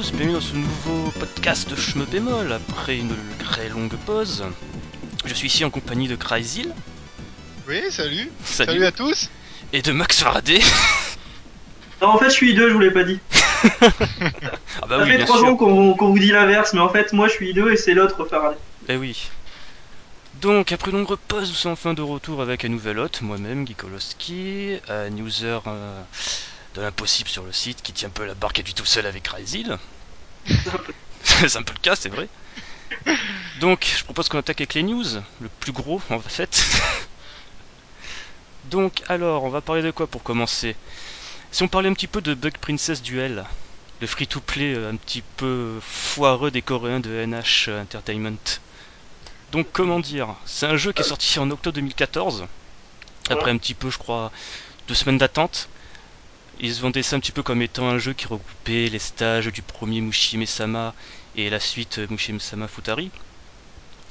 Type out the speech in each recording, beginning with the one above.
Tous, bienvenue dans ce nouveau podcast de Schme Bémol après une très longue pause. Je suis ici en compagnie de Cryzil Oui, salut. Salut. à tous. et de Max Faraday. Non, en fait, je suis I2, je vous l'ai pas dit. Ah bah Ça oui, fait bien trois sûr. ans qu'on vous dit l'inverse, mais en fait, moi, je suis I2 et c'est l'autre Faraday. Eh oui. Donc, après une longue pause, nous sommes enfin de retour avec un nouvel hôte, moi-même, Guy Koloski, un user euh, de l'impossible sur le site qui tient un peu la barque à lui tout seul avec Cryzil. c'est un peu le cas, c'est vrai. Donc, je propose qu'on attaque avec les news, le plus gros en fait. Donc, alors, on va parler de quoi pour commencer? Si on parlait un petit peu de Bug Princess Duel, le free-to-play euh, un petit peu foireux des Coréens de NH Entertainment. Donc, comment dire? C'est un jeu qui est sorti en octobre 2014, après un petit peu, je crois, deux semaines d'attente. Ils se vendaient ça un petit peu comme étant un jeu qui regroupait les stages du premier Mushime-sama et la suite euh, Mushime-sama Futari,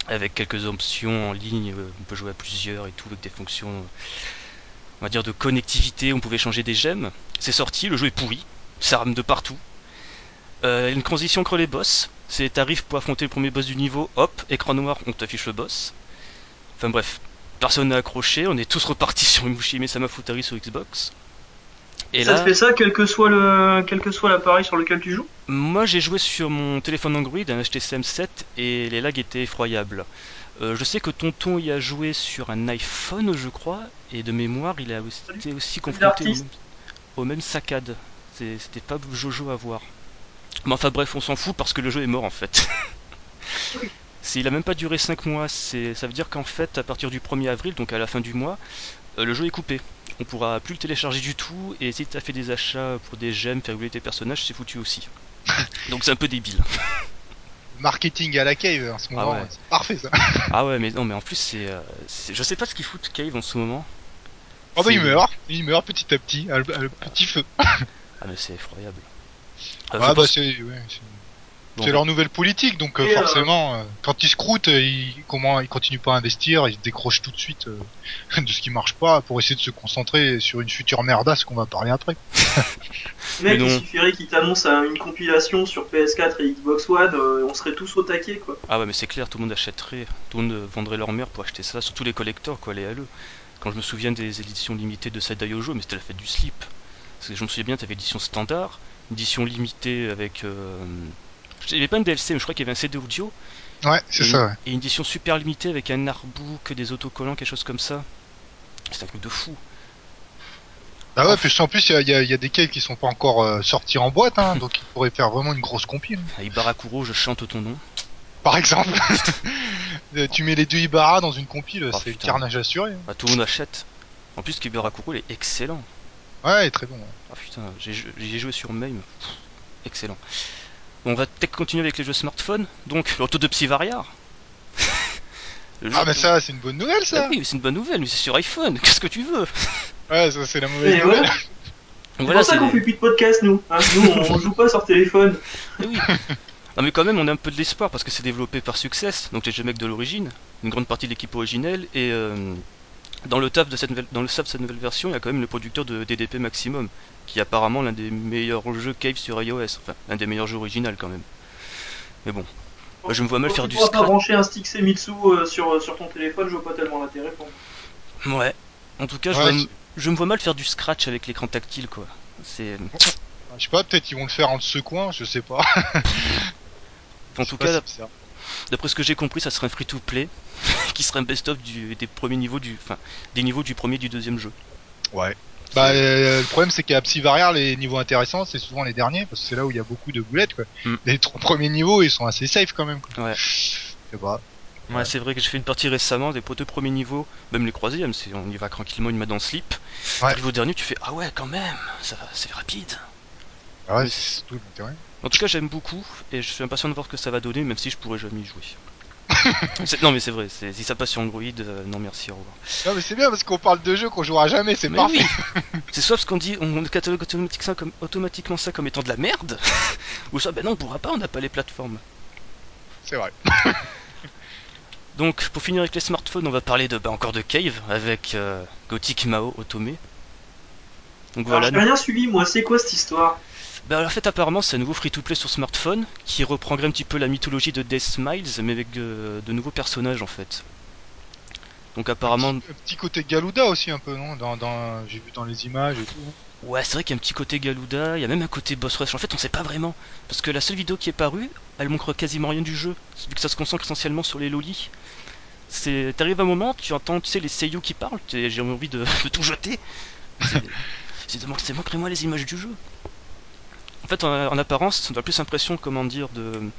avec quelques options en ligne, euh, on peut jouer à plusieurs et tout, avec des fonctions, euh, on va de connectivité, on pouvait changer des gemmes. C'est sorti, le jeu est pourri, ça rame de partout. Une transition entre les boss, c'est t'arrives pour affronter le premier boss du niveau, hop, écran noir, on t'affiche le boss. Enfin bref, personne n'a accroché, on est tous repartis sur Mushime-sama Futari sur Xbox. Et ça là, te fait ça, quel que soit le, quel que soit l'appareil sur lequel tu joues? Moi j'ai joué sur mon téléphone Android, un HTC M7, et les lags étaient effroyables. Euh, je sais que Tonton y a joué sur un iPhone, je crois, et de mémoire il a aussi, été aussi confronté au même, au même saccade. C'était pas Jojo à voir. Mais enfin bref, on s'en fout parce que le jeu est mort en fait. C'est- il a même pas duré 5 mois, ça veut dire qu'en fait, à partir du 1er avril, donc à la fin du mois, euh, le jeu est coupé. On pourra plus le télécharger du tout, et si t'as fait des achats pour des gemmes, faire évoluer tes personnages, c'est foutu aussi. Donc c'est un peu débile. Marketing à la cave en ce moment. ouais. C'est parfait ça. Ah ouais, mais non, mais en plus c'est, euh, c'est- je sais pas ce qu'ils foutent Cave en ce moment. Oh bah il meurt. Il meurt petit à petit. à le- à le petit feu. Ah mais c'est effroyable. Euh, Ah bah pense- c'est ouais, c'est- bon, c'est leur nouvelle politique. Donc euh, Et, euh, forcément, euh, quand ils scroutent, euh, ils, comment, ils continuent pas à investir. Ils se décrochent tout de suite euh, de ce qui marche pas pour essayer de se concentrer sur une future merdasse qu'on va parler après. Mec, Mais il suffirait qu'il t'annonce euh, une compilation sur PS4 et Xbox One, euh, on serait tous au taquet, quoi. Ah ouais, mais c'est clair, tout le monde achèterait, tout le monde vendrait leur mère pour acheter ça, surtout les collectors, quoi, les LE. Quand je me souviens des éditions limitées de Sadai Ojo, mais c'était la fête du slip. Parce que je me souviens bien, t'avais édition standard, édition limitée avec. Euh... Il n'y avait pas un DLC, mais je crois qu'il y avait un CD audio, Ouais, c'est ça. Ouais. et une édition super limitée avec un artbook, des autocollants, quelque chose comme ça. C'est un truc de fou. Ah ouais, puis en plus il y a, y y des caves qui sont pas encore euh, sortis en boîte, hein, donc ils pourraient faire vraiment une grosse compile. À Ibarakuro, je chante ton nom. Par exemple, Euh, tu mets les deux Ibarra dans une compile, Oh, c'est putain. carnage assuré. hein. Bah, tout le monde achète. En plus, Ibarakuro, il est excellent. Ouais, il est très bon. ouais. Ah putain, j'ai joué sur MAME. Excellent. On va peut-être continuer avec les jeux smartphone. Donc, l'auto de Psyvariar. Ah mais ça, c'est une bonne nouvelle Ah ça. oui, mais c'est une bonne nouvelle, mais c'est sur iPhone. Qu'est-ce que tu veux? Ouais, ça c'est la mauvaise Et nouvelle. voilà. C'est Voilà, pour ça qu'on fait plus de podcast, nous. hein. Nous, on, joue pas sur téléphone. Eh oui. Non mais quand même, on a un peu de l'espoir parce que c'est développé par Success, donc les jeux mecs de l'origine, une grande partie de l'équipe originelle, et euh, dans le taf de cette nouvelle, dans le staff de cette nouvelle version, il y a quand même le producteur de DDP Maximum, qui est apparemment l'un des meilleurs jeux Cave sur iOS, enfin l'un des meilleurs jeux originaux quand même. Mais bon, Moi, je me vois mal faire tu du pourras pas scratch. brancher un stick Semitsu euh, sur, sur ton téléphone, je vois pas tellement l'intérêt pour moi. Ouais. En tout cas, je, vois- je me vois mal faire du scratch avec l'écran tactile, quoi. C'est, Je sais pas, peut-être ils vont le faire en le secouant, je sais pas. en Je tout sais pas cas, si. D'après ce que j'ai compris, ça serait un free-to-play qui serait un best-of des premiers niveaux du, enfin, des niveaux du premier et du deuxième jeu. Ouais. Bah euh, le problème c'est qu'à Psyvariar les niveaux intéressants c'est souvent les derniers parce que c'est là où il y a beaucoup de boulettes quoi. Mm. Les trois premiers niveaux ils sont assez safe quand même. Quoi. Ouais. Je sais pas. Ouais, Ouais. c'est vrai que j'ai fait une partie récemment des deux premiers niveaux, même les troisièmes, c'est on y va tranquillement une main dans le slip. Ouais. Arrive au dernier, tu fais ah ouais quand même, ça va, c'est rapide. Ah ouais, c'est tout l'intérêt. En tout cas, j'aime beaucoup et je suis impatient de voir ce que ça va donner, même si je pourrais jamais y jouer. C'est- non mais c'est vrai, c'est- si ça passe sur Android, euh, non merci, au revoir. Non mais c'est bien parce qu'on parle de jeux qu'on jouera jamais, c'est parfait. oui C'est soit parce qu'on dit, on catalogue automatique ça comme, automatiquement ça comme étant de la merde, ou soit ben non on pourra pas, on n'a pas les plateformes. C'est vrai. Donc, pour finir avec les smartphones, on va parler de, bah, encore de Cave avec euh, Gothic Mao Otome. Donc Alors, voilà. j'ai rien suivi, moi, c'est quoi cette histoire? Bah, en fait, apparemment, c'est un nouveau free-to-play sur smartphone qui reprendrait un petit peu la mythologie de Death Smiles, mais avec de, de nouveaux personnages en fait. Donc, apparemment, Un petit, un petit côté Galuda aussi un peu, non dans, dans, J'ai vu dans les images et tout. ouais, c'est vrai qu'il y a un petit côté Galuda, il y a même un côté boss rush. En fait, on sait pas vraiment. Parce que la seule vidéo qui est parue, elle montre quasiment rien du jeu, vu que ça se concentre essentiellement sur les lolis. C'est, t'arrives à un moment, tu entends, tu sais, les seiyuu qui parlent, j'ai envie de, de tout jeter. C'est, c'est, de- c'est montrez-moi les images du jeu. En fait, en, en apparence, on a plus l'impression, comment dire, de,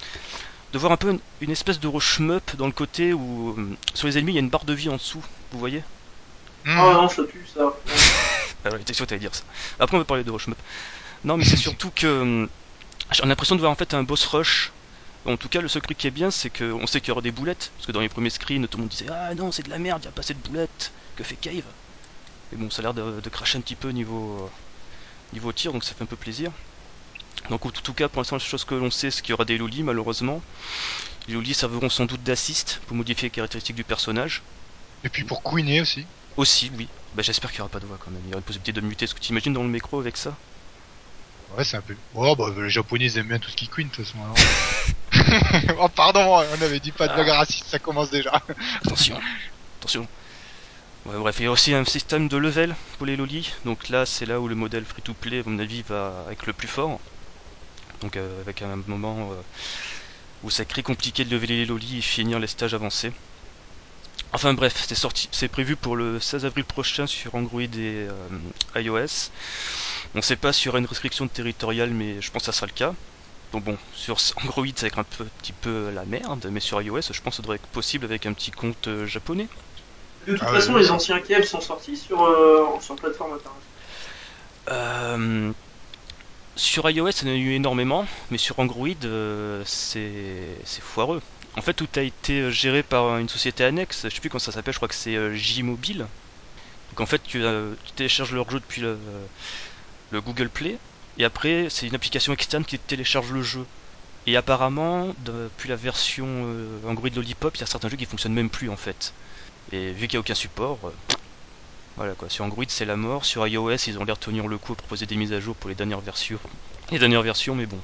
de voir un peu une, une espèce de shmup dans le côté où, euh, sur les ennemis, il y a une barre de vie en dessous. Vous voyez? Hmm. Ah non, ça pue ça. Ah ouais, t'es sûr que t'allais dire ça. Après, on va parler de Rushmup. Non, mais c'est surtout que hum, j'ai l'impression de voir en fait un boss rush. En tout cas, le seul truc qui est bien, c'est qu'on sait qu'il y aura des boulettes. Parce que dans les premiers screens, tout le monde disait Ah non, c'est de la merde, il a pas assez de boulettes. Que fait Cave? Mais bon, ça a l'air de, de cracher un petit peu niveau, euh, niveau tir, donc ça fait un peu plaisir. Donc, en tout cas, pour l'instant, la chose que l'on sait, c'est qu'il y aura des lolis, malheureusement. Les lolis serviront sans doute d'assist pour modifier les caractéristiques du personnage. Et puis pour couiner aussi. Aussi, oui. Bah, j'espère qu'il n'y aura pas de voix quand même. Il y aura une possibilité de muter. Est-ce que tu imagines dans le micro avec ça? Ouais, c'est un peu. Oh, bah, les japonais ils aiment bien tout ce qui queen de toute façon. alors. oh, pardon, on avait dit pas de blague raciste, ça commence déjà. Attention, attention. Ouais, bref, il y a aussi un système de level pour les lolis. Donc là, c'est là où le modèle free-to-play, à mon avis, va être le plus fort. Donc euh, avec un moment euh, où ça crée compliqué de leveler les lolis et finir les stages avancés. Enfin bref, c'est sorti, c'est prévu pour le 16 avril prochain sur Android et euh, iOS. On sait pas s'il y aura une restriction territoriale, mais je pense que ça sera le cas. Donc bon, sur Android, ça va être un peu- petit peu la merde, mais sur iOS, je pense que ça devrait être possible avec un petit compte euh, japonais. De toute Ah façon, les anciens Kev sont sortis sur, euh, sur plateforme internet. Euh, sur iOS, en a eu énormément, mais sur Android, euh, c'est foireux. En fait, tout a été euh, géré par une société annexe, je sais plus comment ça s'appelle, je crois que c'est euh, J-Mobile. Donc en fait, tu, euh, télécharges leur jeu depuis le, le Google Play, et après, c'est une application externe qui télécharge le jeu. Et apparemment, depuis la version euh, Android Lollipop, il y a certains jeux qui fonctionnent même plus en fait. Et vu qu'il n'y a aucun support, euh, voilà quoi. Sur Android, c'est la mort. Sur iOS, ils ont l'air de tenir le coup à proposer des mises à jour pour les dernières versions. Les dernières versions, mais bon.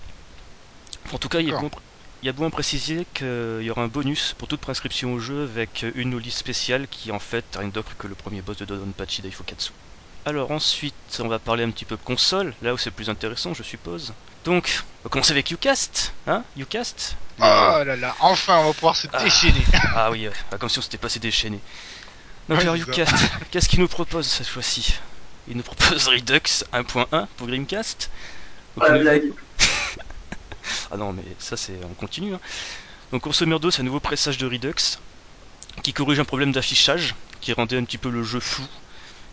En tout cas, il y a D'accord. bon, il y a bon à préciser qu'il y aura un bonus pour toute prescription au jeu avec une loli spéciale qui en fait rien d'autre que le premier boss de Dodonpachi Daifukatsu. Alors ensuite, on va parler un petit peu console, là où c'est plus intéressant, je suppose. Donc, on va commencer avec Ucast, hein Ucast? Oh là là, enfin on va pouvoir se Ah. déchaîner. Ah oui, ouais, ah, comme si on s'était passé déchaîné. Donc Ouais, qu'est-ce qu'il nous propose cette fois-ci? Il nous propose Redux 1.1 pour Dreamcast? Donc, la il nous- blague. Ah non, mais ça c'est on continue. hein. Donc grosso merdo, c'est un nouveau pressage de Redux qui corrige un problème d'affichage qui rendait un petit peu le jeu flou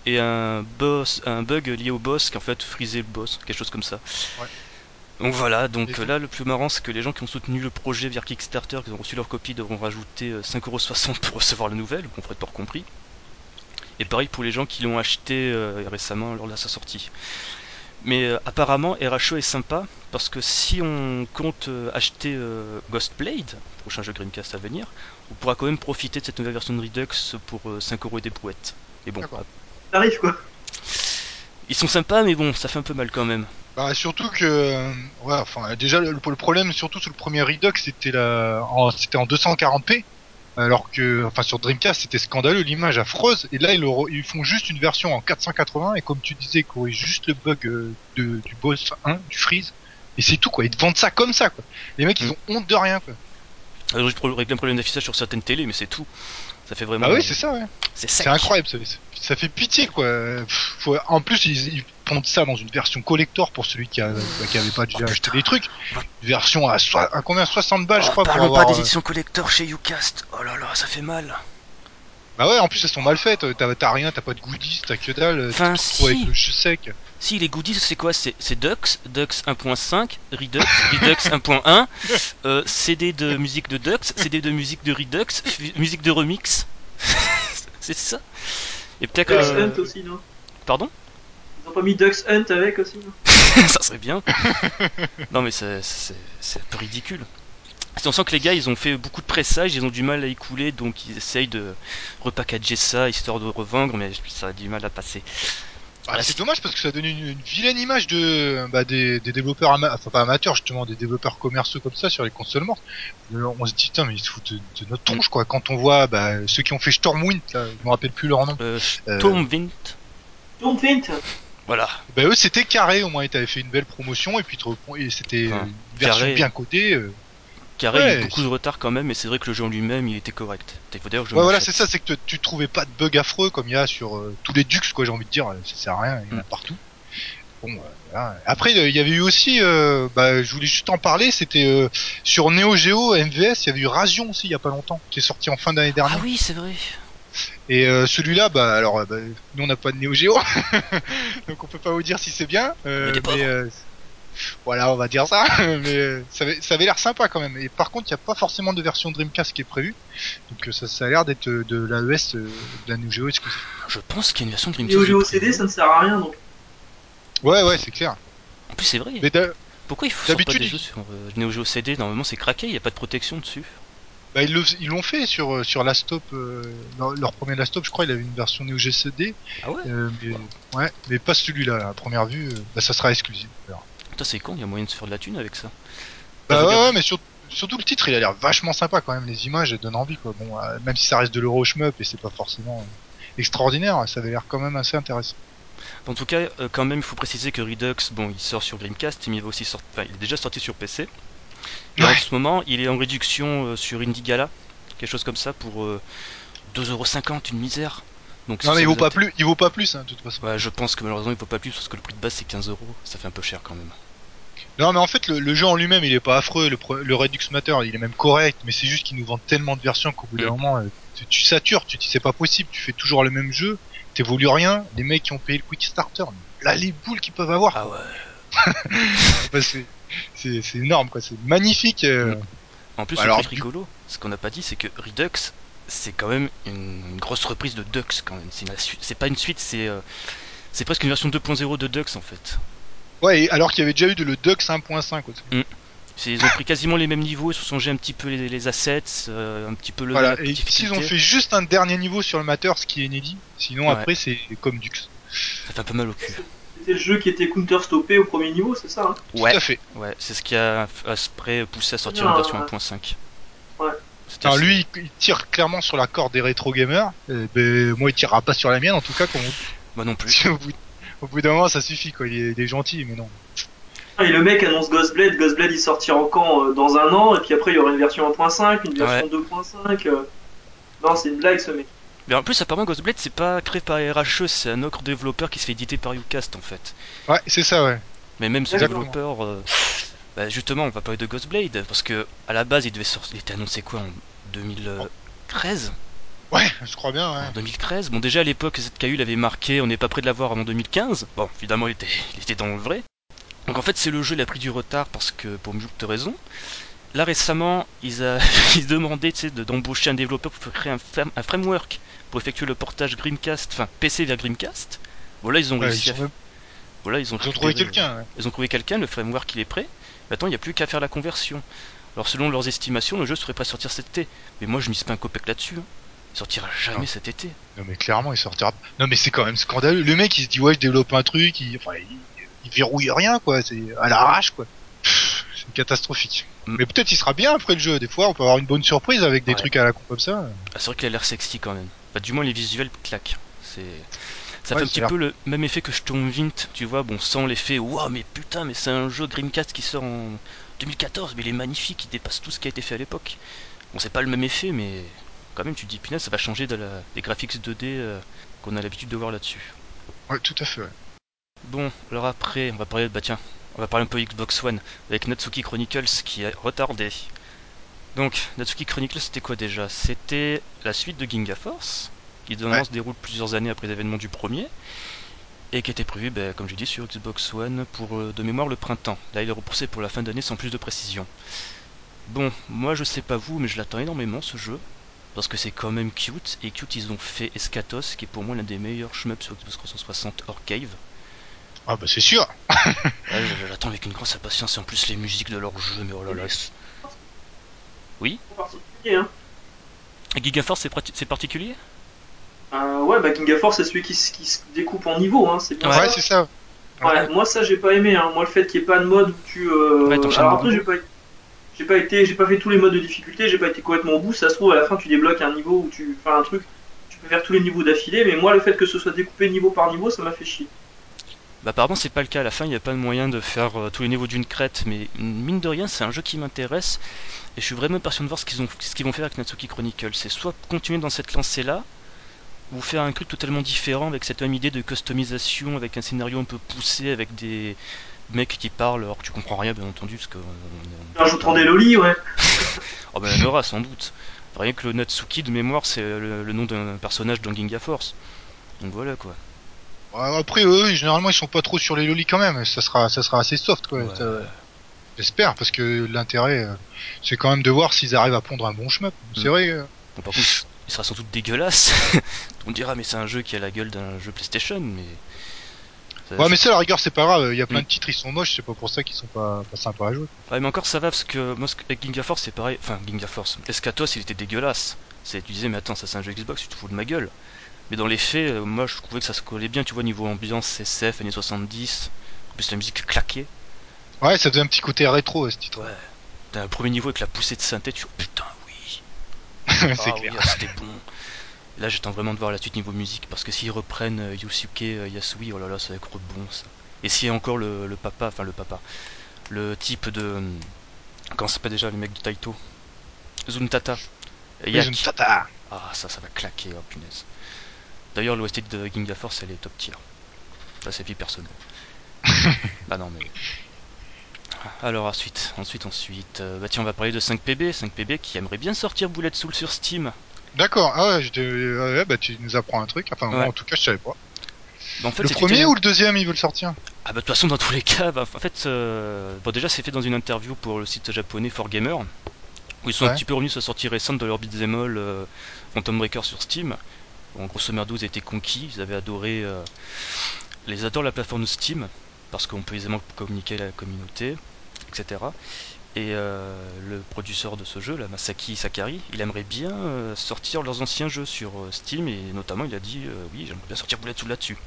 et un boss, un bug lié au boss qui en fait frisait le boss, quelque chose comme ça. Ouais. Donc voilà, donc euh, là le plus marrant c'est que les gens qui ont soutenu le projet via Kickstarter, qui ont reçu leur copie, devront rajouter euh, 5,60€ pour recevoir la nouvelle, bon frais de port compris. Et pareil pour les gens qui l'ont acheté euh, récemment lors de sa sortie. Mais euh, apparemment RHE est sympa parce que si on compte euh, acheter euh, Ghostblade, prochain jeu Dreamcast à venir, on pourra quand même profiter de cette nouvelle version de Redux pour euh, 5€ et des brouettes. Et bon, D'accord. T'arrives quoi. ils sont sympas mais bon, ça fait un peu mal quand même. Bah surtout que euh, ouais enfin déjà le, le problème surtout sur le premier Redux c'était la en, c'était en 240p alors que enfin sur Dreamcast c'était scandaleux l'image affreuse et là ils, le re- ils font juste une version en 480 et comme tu disais ils corrigent juste le bug euh, de, du boss 1 du freeze et c'est tout quoi ils te vendent ça comme ça quoi les mecs ils Mm. ont honte de rien quoi régler un problème d'affichage sur certaines télés, mais c'est tout. Ça fait vraiment. bah oui c'est ça ouais C'est incroyable ça, ça fait pitié quoi faut- en plus ils, ils pondent ça dans une version collector pour celui qui, a, bah, qui avait pas déjà Oh, acheté trucs une version à, combien? 60 balles je Oh, crois pour parlons avoir pas des euh, éditions collector chez Ucast. Oh là là, ça fait mal. Bah ouais, en plus elles sont mal faites, t'as rien, t'as pas de goodies, t'as que dalle, Enfin, si. avec le jus sec. Si, les goodies, c'est quoi? C'est Dux, Dux 1.5, Redux, Redux 1.1, euh, CD de musique de Dux, CD de musique de Redux, musique de remix. c'est ça? Et peut-être. Dux euh, Hunt aussi, non Pardon Ils ont pas mis Dux Hunt avec aussi, non Ça serait bien. non, mais c'est- c'est c'est un peu ridicule. Qu'on sent que les gars, ils ont fait beaucoup de pressages, ils ont du mal à écouler, donc ils essayent de repackager ça histoire de revendre, mais ça a du mal à passer. Ah, Ah, c'est dommage parce que ça a donné une, une vilaine image de bah, des, des développeurs ama- enfin pas amateurs justement des développeurs commerciaux comme ça sur les consoles mortes. Euh, On se dit putain mais ils se foutent de, de notre tronche quoi quand on voit bah, ceux qui ont fait Stormwind là, je me rappelle plus leur nom. Euh, Euh, Stormwind. Vint Voilà. Bah eux c'était carré au moins ils t'avaient fait une belle promotion et puis te et c'était une version carré. bien codée. euh. Carré, il y a beaucoup de retard quand même, mais c'est vrai que le jeu en lui-même, il était correct. D'ailleurs je Ouais voilà c'est ça c'est que tu trouvais pas de bugs affreux comme il y a sur euh, tous les Dux quoi j'ai envie de dire ça sert à rien il y en a Mm. partout. Bon euh, voilà. Après euh, il y avait eu aussi euh, bah je voulais juste en parler c'était euh, sur Neo Geo MVS il y avait eu Rasion aussi il y a pas longtemps qui est sorti en fin d'année Ah dernière oui, c'est vrai. et euh, celui-là bah alors bah, nous on n'a pas de Neo Geo donc on peut pas vous dire si c'est bien mais voilà on va dire ça mais euh, ça avait, ça avait l'air sympa quand même et par contre il n'y a pas forcément de version Dreamcast qui est prévue donc euh, ça, ça a l'air d'être de l'AES euh, de la Neo Geo exclusive Je pense qu'il y a une version Dreamcast. Neo de Geo. CD, ça ne sert à rien donc. ouais ouais c'est clair En plus, c'est vrai. mais Pourquoi ils sortent pas d'habitude, des jeux sur euh, Neo Geo CD Normalement, c'est craqué, il n'y a pas de protection dessus. Bah, ils l'ont fait sur sur Last Stop, euh, leur, leur premier Last Stop, je crois, il avait une version Neo Geo CD, Ah ouais? Euh, mais ouais, mais pas celui-là. À première vue, euh, bah, ça sera exclusif. Putain, c'est con, il y a moyen de se faire de la thune avec ça. Bah ouais, mais sur- surtout le titre, il a l'air vachement sympa quand même. Les images elles donnent envie, quoi. Bon, euh, même si ça reste de l'euro shmup et c'est pas forcément euh, extraordinaire, ça avait l'air quand même assez intéressant. En tout cas, euh, quand même, il faut préciser que Redux, bon, il sort sur Dreamcast, mais il va aussi sortir. Enfin, il est déjà sorti sur PC. Et en ce moment, il est en réduction sur Indigala, quelque chose comme ça, pour euh, 2,50€, une misère. Donc, Non si mais il vaut pas plus, il vaut pas plus, hein, de toute façon. Ouais, je pense que malheureusement, il vaut pas plus parce que le prix de base c'est 15 euros. Ça fait un peu cher quand même. Non mais en fait, le, le jeu en lui-même, il est pas affreux. Le, Redux Matter, il est même correct, mais c'est juste qu'ils nous vendent tellement de versions qu'au bout d'un moment, euh, tu, tu satures. Tu te dis c'est pas possible. Tu fais toujours le même jeu, t'évolues rien. Les mecs qui ont payé le Quick Starter, là les boules qu'ils peuvent avoir. Ah ouais. Bah, c'est c'est c'est énorme quoi. C'est magnifique. euh. En plus, Alors, le truc du- rigolo, ce qu'on n'a pas dit, c'est que Redux, c'est quand même une, une grosse reprise de Dux quand même. C'est une su- c'est pas une suite, c'est euh, c'est presque une version 2.0 de Dux en fait. Ouais, et alors qu'il y avait déjà eu de le Dux 1.5 aussi. Ils ont pris quasiment les mêmes niveaux, ils se sont changé un petit peu les, les assets, euh, un petit peu le Voilà. Et petite ici ils ont fait juste un dernier niveau sur le Matter, ce qui est inédit. Sinon Ouais. après c'est comme Dux. Ça fait un peu mal au cul. C'était le jeu qui était counter-stoppé au premier niveau, c'est ça hein? Ouais, Tout à fait. ouais, c'est ce qui a après poussé à sortir une version ouais. 1.5. Ouais. C'était Alors assez- lui, il tire clairement sur la corde des rétro gamers. Euh, ben, moi, il tirera pas sur la mienne, en tout cas. On... Moi non plus. au bout, d'un moment, ça suffit, quoi. Il est, il est gentil, mais non. Ah, et le mec annonce Ghostblade, Ghostblade il sortira en camp euh, dans un an, et puis après il y aura une version 1.5, une version 2.5. euh. Non, c'est une blague ce mec. Mais en plus, apparemment, Ghostblade, c'est pas créé par RHE, c'est un autre développeur qui se fait éditer par Ucast en fait. Ouais, c'est ça, ouais. Mais même ce Exactement. développeur, euh, bah justement, on va parler de Ghostblade parce que à la base, il devait sortir, il était annoncé quoi en 2013 Ouais, je crois bien, ouais. En 2013 Bon, déjà à l'époque, ZKU l'avait marqué, on n'est pas près de l'avoir avant 2015. Bon, évidemment, il était, il était dans le vrai. Donc en fait, c'est le jeu, il a pris du retard parce que pour multiples de raisons. Là récemment, ils, a, ils demandaient d'embaucher un développeur pour créer un, fram- un framework pour effectuer le portage Dreamcast, enfin PC vers Dreamcast. Voilà, ils ont Ouais, réussi ils, à. Voilà, ils ont, ils ont trouvé quelqu'un, ouais. Ils ont trouvé quelqu'un, le framework il est prêt. Maintenant, il n'y a plus qu'à faire la conversion. Alors selon leurs estimations, le jeu serait prêt à sortir cet été. Mais moi, je mise pas un copec là-dessus. hein. Il sortira jamais Non. cet été. Non, mais clairement, il sortira. Non, mais c'est quand même scandaleux. Le mec, il se dit, ouais, je développe un truc, il, enfin, il, il verrouille rien, quoi. C'est à l'arrache, quoi. C'est catastrophique. Mm. Mais peut-être il sera bien après le jeu. Des fois, on peut avoir une bonne surprise avec des Ouais. trucs à la con comme ça. Ah, c'est vrai qu'il a l'air sexy quand même. Bah, du moins, les visuels claquent. C'est. Ça Ouais, fait un petit peu le même effet que Stormwind, tu vois, bon, sans l'effet, waouh, mais putain, mais c'est un jeu Dreamcast qui sort en 2014, mais il est magnifique, il dépasse tout ce qui a été fait à l'époque. Bon, c'est pas le même effet, mais quand même, tu te dis, punaise, ça va changer de la... des graphics 2D euh, qu'on a l'habitude de voir là-dessus. Ouais, tout à fait, ouais. Bon, alors après, on va parler, bah tiens, on va parler un peu Xbox One avec Natsuki Chronicles qui est retardé. Donc, Natsuki Chronicles, c'était quoi déjà? C'était la suite de Ginga Force, qui Ouais. se déroule plusieurs années après l'événement du premier, et qui était prévu, bah, comme j'ai dit, sur Xbox One pour euh, de mémoire le printemps. Là, il est repoussé pour la fin d'année sans plus de précision. Bon, moi je sais pas vous, mais je l'attends énormément ce jeu. Parce que c'est quand même cute, et cute ils ont fait Escatos, qui est pour moi l'un des meilleurs shmups sur Xbox 360 hors cave. Ah, bah, c'est sûr. Ah, je, je l'attends avec une grosse impatience et en plus les musiques de leur jeu, mais oh là là. particulier, hein. Gigaforce c'est prati- c'est particulier? Euh, ouais, bah King of Force, c'est celui qui, se- qui se découpe en niveau, hein, c'est bien Ouais, ça. c'est ça. Ouais, moi ça j'ai pas aimé. Hein. Moi le fait qu'il n'y ait pas de mode où tu. Euh... Ouais, t'enchaînes Alors les après j'ai niveaux. pas, j'ai pas été, j'ai pas fait tous les modes de difficulté, j'ai pas été complètement au bout. Ça se trouve à la fin tu débloques un niveau où tu fais un truc, tu peux faire tous les niveaux d'affilée. Mais moi le fait que ce soit découpé niveau par niveau, ça m'a fait chier. Bah apparemment c'est pas le cas, à la fin il n'y a pas de moyen de faire euh, tous les niveaux d'une crête, mais mine de rien c'est un jeu qui m'intéresse, et je suis vraiment impatient de voir ce qu'ils, ont, ce qu'ils vont faire avec Natsuki Chronicle. C'est soit continuer dans cette lancée là, ou faire un truc totalement différent avec cette même idée de customisation, avec un scénario un peu poussé, avec des mecs qui parlent alors que tu comprends rien bien entendu, parce que... on- on- Rajoutant des lolis, ouais. Oh bah il y en aura sans doute. Rien que le Natsuki de mémoire c'est le, le nom d'un personnage dans Ginga Force. Donc voilà quoi. Ouais, Après, eux, généralement, ils sont pas trop sur les lolis quand même. Ça sera, ça sera assez soft, quoi. Ouais. Ça- J'espère, parce que l'intérêt, euh, c'est quand même de voir s'ils arrivent à pondre un bon. C'est Mm. vrai. euh, Bon, par contre, il sera sans doute dégueulasse. On dira, mais c'est un jeu qui a la gueule d'un jeu PlayStation, mais. Ouais, mais ça, à la rigueur, c'est pas grave. Il y a plein Mm. de titres, ils sont moches. C'est pas pour ça qu'ils sont pas, pas sympas à jouer. Ouais, mais encore ça va parce que moi, avec Ginga Force, c'est pareil. Enfin, Ginga Force. Escatos, il était dégueulasse. C'est, tu disais, mais attends, ça c'est un jeu Xbox, tu te fous de ma gueule. Mais dans les faits, euh, moi je trouvais que ça se collait bien, tu vois, niveau ambiance, SF, années 70. En plus, la musique claquée. Ouais, ça faisait un petit côté rétro, ce titre. Ouais. T'as un premier niveau avec la poussée de synthé, tu dis, oh, putain, oui. c'est ah, clair. oui, ah, c'était bon. Là, j'attends vraiment de voir la suite niveau musique parce que s'ils reprennent euh, Yusuke euh, Yasui, oh là là, ça va être bon ça. Et s'il y a encore le, le papa, enfin le papa, le type de. hum, Comment ça s'appelle déjà le mec de Taito? Zuntata. Oui, Yak. pas. Ah, ça, ça va claquer, oh punaise. D'ailleurs, l'OST de Ginga Force, elle est top tier. Ça, c'est vie personnelle. bah non, mais. Alors, ensuite, ensuite, ensuite. euh, bah tiens, on va parler de 5PB. 5PB qui aimerait bien sortir Bullet Soul sur Steam. D'accord. Ah ouais, je te- ouais, bah tu nous apprends un truc. Enfin, moi, en tout cas, je savais pas. Bah, en fait, le premier ou le deuxième, ils veulent sortir? Ah bah de toute façon dans tous les cas, bah, en fait, euh, bon déjà c'est fait dans une interview pour le site japonais 4Gamer, où ils sont un petit peu revenus sur la sortie récente de leur beat'em all euh, Phantom Breaker sur Steam. Bon, grosso merdo ils étaient conquis, ils avaient adoré, euh, ils adorent la plateforme Steam, parce qu'on peut aisément communiquer avec la communauté, etc. Et euh, le producteur de ce jeu, là, Masaki Sakari, il aimerait bien euh, sortir leurs anciens jeux sur euh, Steam, et notamment il a dit euh, oui j'aimerais bien sortir Bullet Soul là-dessus.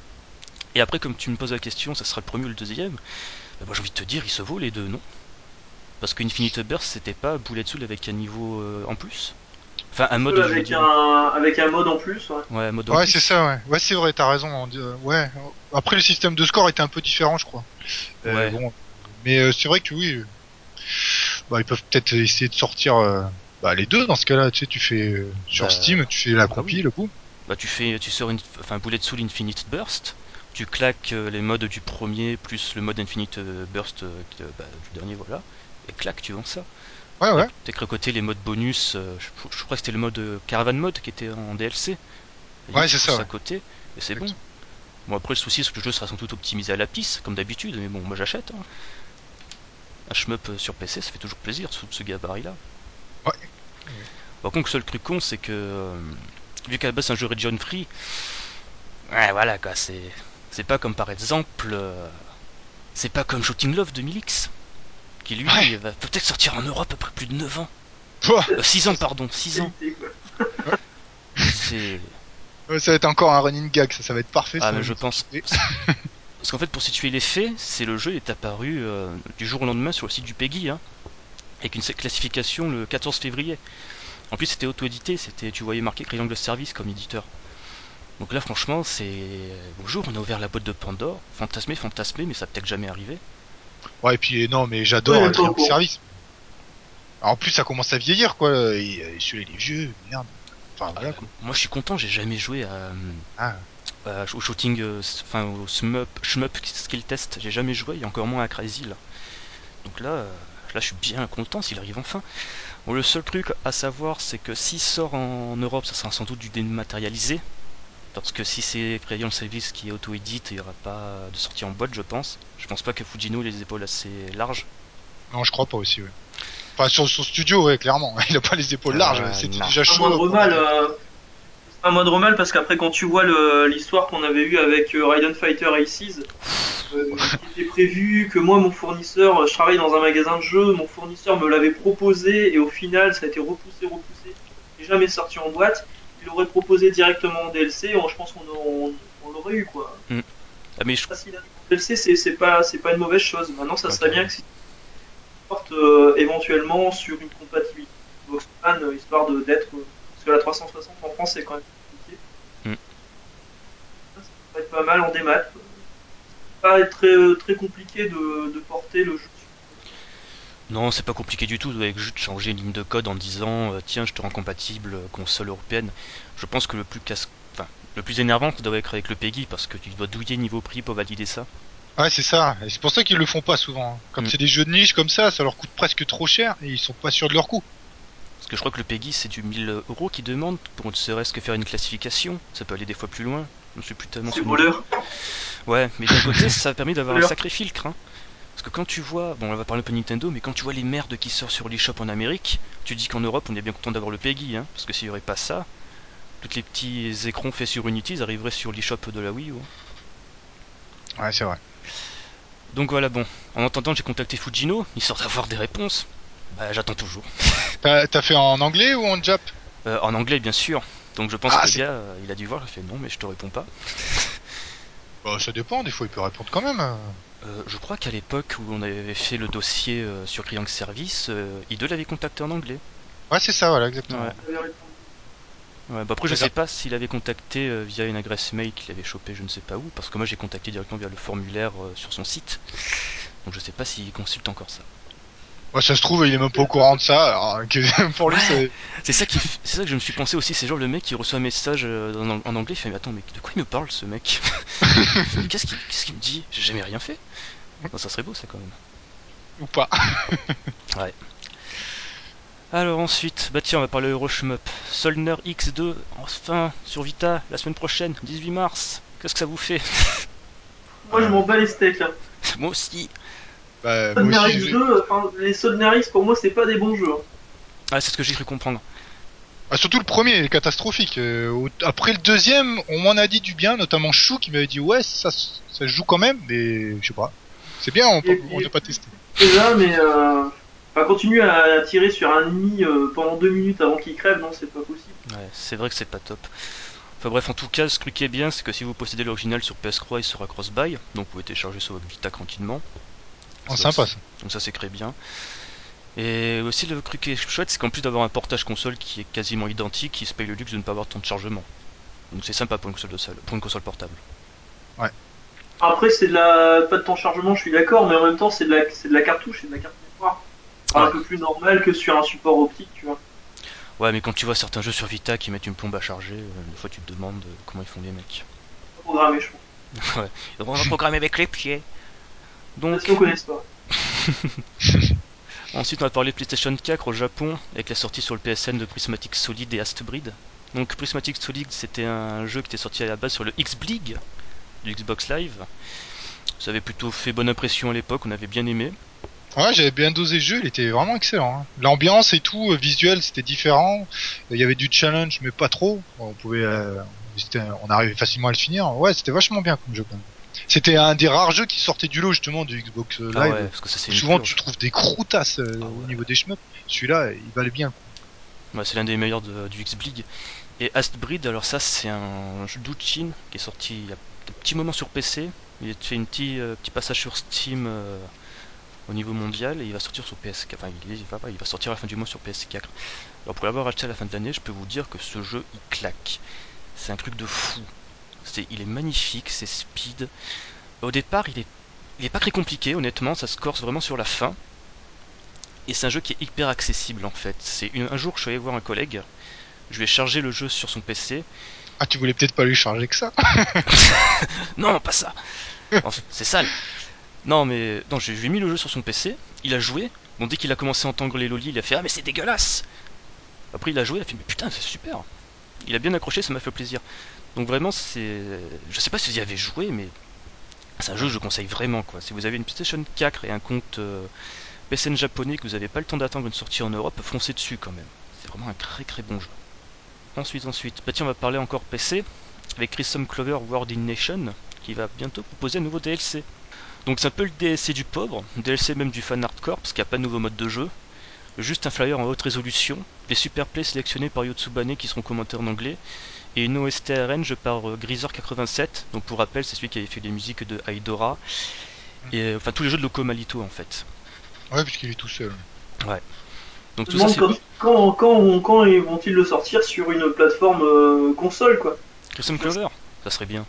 Et après, comme tu me poses la question, ça sera le premier ou le deuxième bah, moi j'ai envie de te dire, ils se vaut les deux, non? Parce qu'Infinite Burst, c'était pas Bullet Soul avec un niveau euh, en plus? Enfin, un mode, avec, dire. un, avec un mode en plus, ouais. Ouais, un mode en Ouais, plus. c'est ça. Ouais, ouais, c'est vrai. T'as raison. on dit- euh, ouais. Après, le système de score était un peu différent, je crois. Euh, Ouais. bon, mais euh, c'est vrai que oui. Bah, ils peuvent peut-être essayer de sortir. euh, Bah, les deux dans ce cas-là, tu sais, tu fais euh, sur Bah, Steam, tu fais la ah compile, oui. le boum. Bah, tu fais, tu sors une, enfin, Bullet Soul Infinite Burst, tu claques euh, les modes du premier plus le mode Infinite Burst bah, du dernier, voilà, et clac, tu vends ça. Ouais, ouais. Que côté les modes bonus, euh, je, je crois que c'était le mode euh, Caravan Mode qui était en DLC. Et Ouais, c'est ça, à ouais. côté, et c'est bon. Bon, après, le souci, c'est que le jeu sera sans doute optimisé à la pisse, comme d'habitude, mais bon, moi j'achète. Hein. Un shmup euh, sur PC, ça fait toujours plaisir, sous ce gabarit-là. Ouais. Par contre, le seul truc con, c'est que, euh, vu qu'à la base c'est un jeu region free, ouais, voilà quoi, c'est. C'est pas comme par exemple. euh, c'est pas comme Shooting Love de Milix, qui lui Ouais. va peut-être sortir en Europe après plus de 9 ans. Pouah, 6 ans, pardon, 6 ans. C'est. ouais, ça va être encore un running gag, ça, ça va être parfait. Ah, ça mais je pense. Parce qu'en fait, pour situer les faits, c'est le jeu est apparu euh, du jour au lendemain sur le site du PEGI, hein, avec une classification le 14 février. En plus, c'était auto-édité, c'était, tu voyais marqué Triangle Service comme éditeur. Donc là, franchement, c'est bonjour, on a ouvert la boîte de Pandore, fantasmé, fantasmé, mais ça peut-être jamais arrivé. Ouais, et puis non, mais j'adore Ouais, euh, Triangle courant. Service. Alors, en plus, ça commence à vieillir, quoi. Et, euh, celui-là, il est vieux, merde. Enfin, voilà, Euh, quoi. moi, je suis content, j'ai jamais joué à, Ah, à- au shooting, euh, enfin au shmup, shmup skill test, j'ai jamais joué, et encore moins à Crazy là. Donc là, euh, là, je suis bien content s'il arrive enfin. Bon, le seul truc à savoir, c'est que s'il sort en Europe, ça sera sans doute du dématérialisé. Parce que si c'est Crayon Service qui est auto-édite, il n'y aura pas de sortie en boîte, je pense. Je pense pas que Fujino ait les épaules assez larges. non, je crois pas aussi, ouais. Enfin, sur son studio, ouais, clairement. Il a pas les épaules Ah, larges, c'était non. déjà Pas chaud. moindre pour- mal. Euh... Pas moindre mal parce qu'après, quand tu vois l'histoire qu'on avait eue avec euh, Raiden Fighter Aces, euh, qui était prévu, que moi, mon fournisseur, je travaille dans un magasin de jeux, mon fournisseur me l'avait proposé et au final, ça a été repoussé, repoussé, et jamais sorti en boîte. il aurait proposé directement en DLC, on- je pense qu'on on, on l'aurait eu quoi. Ah, mais je... Facile DLC, c'est pas, c'est pas une mauvaise chose. Maintenant, ça serait bien que si sorte euh, éventuellement sur une compatibilité Xbox One, euh, histoire de d'être. euh, parce que la 360 en France, c'est quand même. Mm. Être pas mal en démat. pas être très, euh, très compliqué de, de porter le jeu Non, c'est pas compliqué du tout. Vous avez juste changer une ligne de code en disant euh, tiens, je te rends compatible euh, console européenne. Je pense que le plus casse, enfin, le plus énervant, ça doit être avec le PEGI parce que tu dois douiller niveau prix pour valider ça. Ouais, c'est ça. Et c'est pour ça qu'ils le font pas souvent. hein. Comme Mm. c'est des jeux de niche comme ça, ça leur coûte presque trop cher et ils sont pas sûrs de leur coût. Parce que je crois que le PEGI c'est du 1000 euros qu'ils demandent pour ne serait-ce que faire une classification. Ça peut aller des fois plus loin. Je ne suis plus tellement voleurs. Ouais, mais d'un côté, ça a permis d'avoir un Voleur. sacré filtre. Hein. Parce que quand tu vois, bon, on va parler un peu Nintendo, mais quand tu vois les merdes qui sortent sur l'eShop en Amérique, tu dis qu'en Europe, on est bien content d'avoir le PEGI. Hein. Parce que s'il n'y aurait pas ça, tous les petits écrans faits sur Unity, ils arriveraient sur l'eShop de la Wii U. hein. Ouais, c'est vrai. Donc voilà, bon. En attendant, j'ai contacté Fujino, histoire d'avoir des réponses. Bah, j'attends toujours. T'as t'as fait en anglais ou en jap? Euh, en anglais, bien sûr. Donc je pense Ah, que le gars, euh, il a dû voir, il a fait non, mais je te réponds pas. Bah, ça dépend. Des fois, il peut répondre quand même. hein. Euh, je crois qu'à l'époque où on avait fait le dossier euh, sur Triangle Service, euh, I2 l'avait contacté en anglais. Ouais, c'est ça, voilà, exactement. Ouais. Bah après, je sais pas s'il avait contacté euh, via une adresse mail qu'il avait chopé, je ne sais pas où, parce que moi j'ai contacté directement via le formulaire euh, sur son site. Donc je sais pas s'il consulte encore ça. Ouais, ça se trouve, il est même pas au courant de ça. Alors, que pour lui, Ouais. c'est. C'est ça, qui, f- c'est ça que je me suis pensé aussi, c'est genre le mec qui reçoit un message euh, en, en anglais, il fait mais attends, mais de quoi il me parle ce mec? Qu'est-ce qu'il qu'est-ce qu'il me dit? J'ai jamais rien fait. Bon, ça serait beau ça quand même. Ou pas. Alors ensuite, bah tiens, on va parler Euroshmup. Solner X2, enfin, sur Vita, la semaine prochaine, 18 mars. Qu'est-ce que ça vous fait? Moi, je m'en bats les steaks. Hein. Moi aussi. Bah, X2, enfin, les Sodner X, pour moi, c'est pas des bons jeux. hein. Ah, c'est ce que j'ai cru comprendre. Ah, surtout le premier, il est catastrophique. Euh, après le deuxième, on m'en a dit du bien, notamment Chou qui m'avait dit ouais, ça, se- ça joue quand même, mais je sais pas. C'est bien, on Et- et- n'a pas testé. Déjà, mais euh, enfin, continuer à, à tirer sur un ennemi euh, pendant deux minutes avant qu'il crève, non, c'est pas possible. Ouais, c'est vrai que c'est pas top. Enfin bref, en tout cas, ce truc qui est bien, c'est que si vous possédez l'original sur PS3, il sera cross-buy, donc vous pouvez télécharger sur votre Vita tranquillement. Oh, Ça, sympa ça. Donc ça c'est très bien. Et aussi le truc qui est chouette, c'est qu'en plus d'avoir un portage console qui est quasiment identique, il se paye le luxe de ne pas avoir de temps de chargement. Donc c'est sympa pour une console, de salle, pour une console portable. Après, c'est de la pas de temps de chargement, je suis d'accord, mais en même temps, c'est de la, c'est de la cartouche, c'est de la carte mémoire. Ouais. Un peu plus normal que sur un support optique, tu vois. Ouais, mais quand tu vois certains jeux sur Vita qui mettent une plombe à charger, euh, des fois tu te demandes euh, comment ils font les mecs. Programmé, je pense. Donc on va programmer avec les pieds. Donc Parce qu'on connaisse pas. ensuite on va parler PlayStation 4 au Japon avec la sortie sur le PSN de Prismatic Solid et Astbreed. Donc Prismatic Solid c'était un jeu qui était sorti à la base sur le X-Blig du Xbox Live. Ça avait plutôt fait bonne impression à l'époque, on avait bien aimé. Ouais, j'avais bien dosé le jeu, il était vraiment excellent. hein. L'ambiance et tout, euh, visuel, c'était différent. Il y avait du challenge, mais pas trop. On pouvait, euh, on arrivait facilement à le finir. Ouais, c'était vachement bien comme jeu quand même. C'était un des rares jeux qui sortait du lot justement du Xbox euh, Ah Live. ouais, parce que ça c'est Souvent, tu trouves des croûtasses euh, Ah au niveau des shmups. Celui-là, il valait bien. Ouais, c'est l'un des meilleurs de- du X-Blig. Et Astbreed, alors ça c'est un jeu d'Uchin qui est sorti il y a un petit moment sur PC. Il a fait un petit, euh, petit passage sur Steam euh, au niveau mondial et il va sortir sur PS4. Enfin, il, est- il va, il va sortir à la fin du mois sur PS4. Alors pour l'avoir acheté à la fin de l'année, je peux vous dire que ce jeu il claque. C'est un truc de fou. Il est magnifique, c'est speed. Au départ, il est, il est pas très compliqué, honnêtement, ça se corse vraiment sur la fin. Et c'est un jeu qui est hyper accessible en fait. C'est un jour, je suis allé voir un collègue, je lui ai chargé le jeu sur son PC. Ah, tu voulais peut-être pas lui charger que ça? Non, pas ça Enfin, C'est sale Non, mais non, je lui ai mis le jeu sur son PC, il a joué. Bon, dès qu'il a commencé à entendre les lolis, il a fait Ah, mais c'est dégueulasse Après, il a joué, il a fait Mais putain, c'est super Il a bien accroché, ça m'a fait plaisir. Donc, vraiment, c'est. Je sais pas si vous y avez joué, mais c'est un jeu que je conseille vraiment, quoi. Si vous avez une PlayStation 4 et un compte euh, PSN japonais, que vous n'avez pas le temps d'attendre une sortie en Europe, foncez dessus quand même. C'est vraiment un très très bon jeu. Ensuite, ensuite, bah tiens, on va parler encore PC avec Crimson Clover World in Nation qui va bientôt proposer un nouveau DLC. Donc c'est un peu le DLC du pauvre, DLC même du fan hardcore parce qu'il n'y a pas de nouveau mode de jeu. juste un flyer en haute résolution, des super plays sélectionnés par Yotsubane qui seront commentés en anglais, et une OST arrange par euh, Greaser87. Donc pour rappel, c'est celui qui avait fait les musiques de Aidora. Et euh, enfin tous les jeux de Loco Malito en fait. Ouais, puisqu'il est tout seul. Donc Je tout ça c'est quand, quand, quand, quand ils vont-ils le sortir sur une plateforme euh, console, quoi? Crimson Clover, ça serait bien.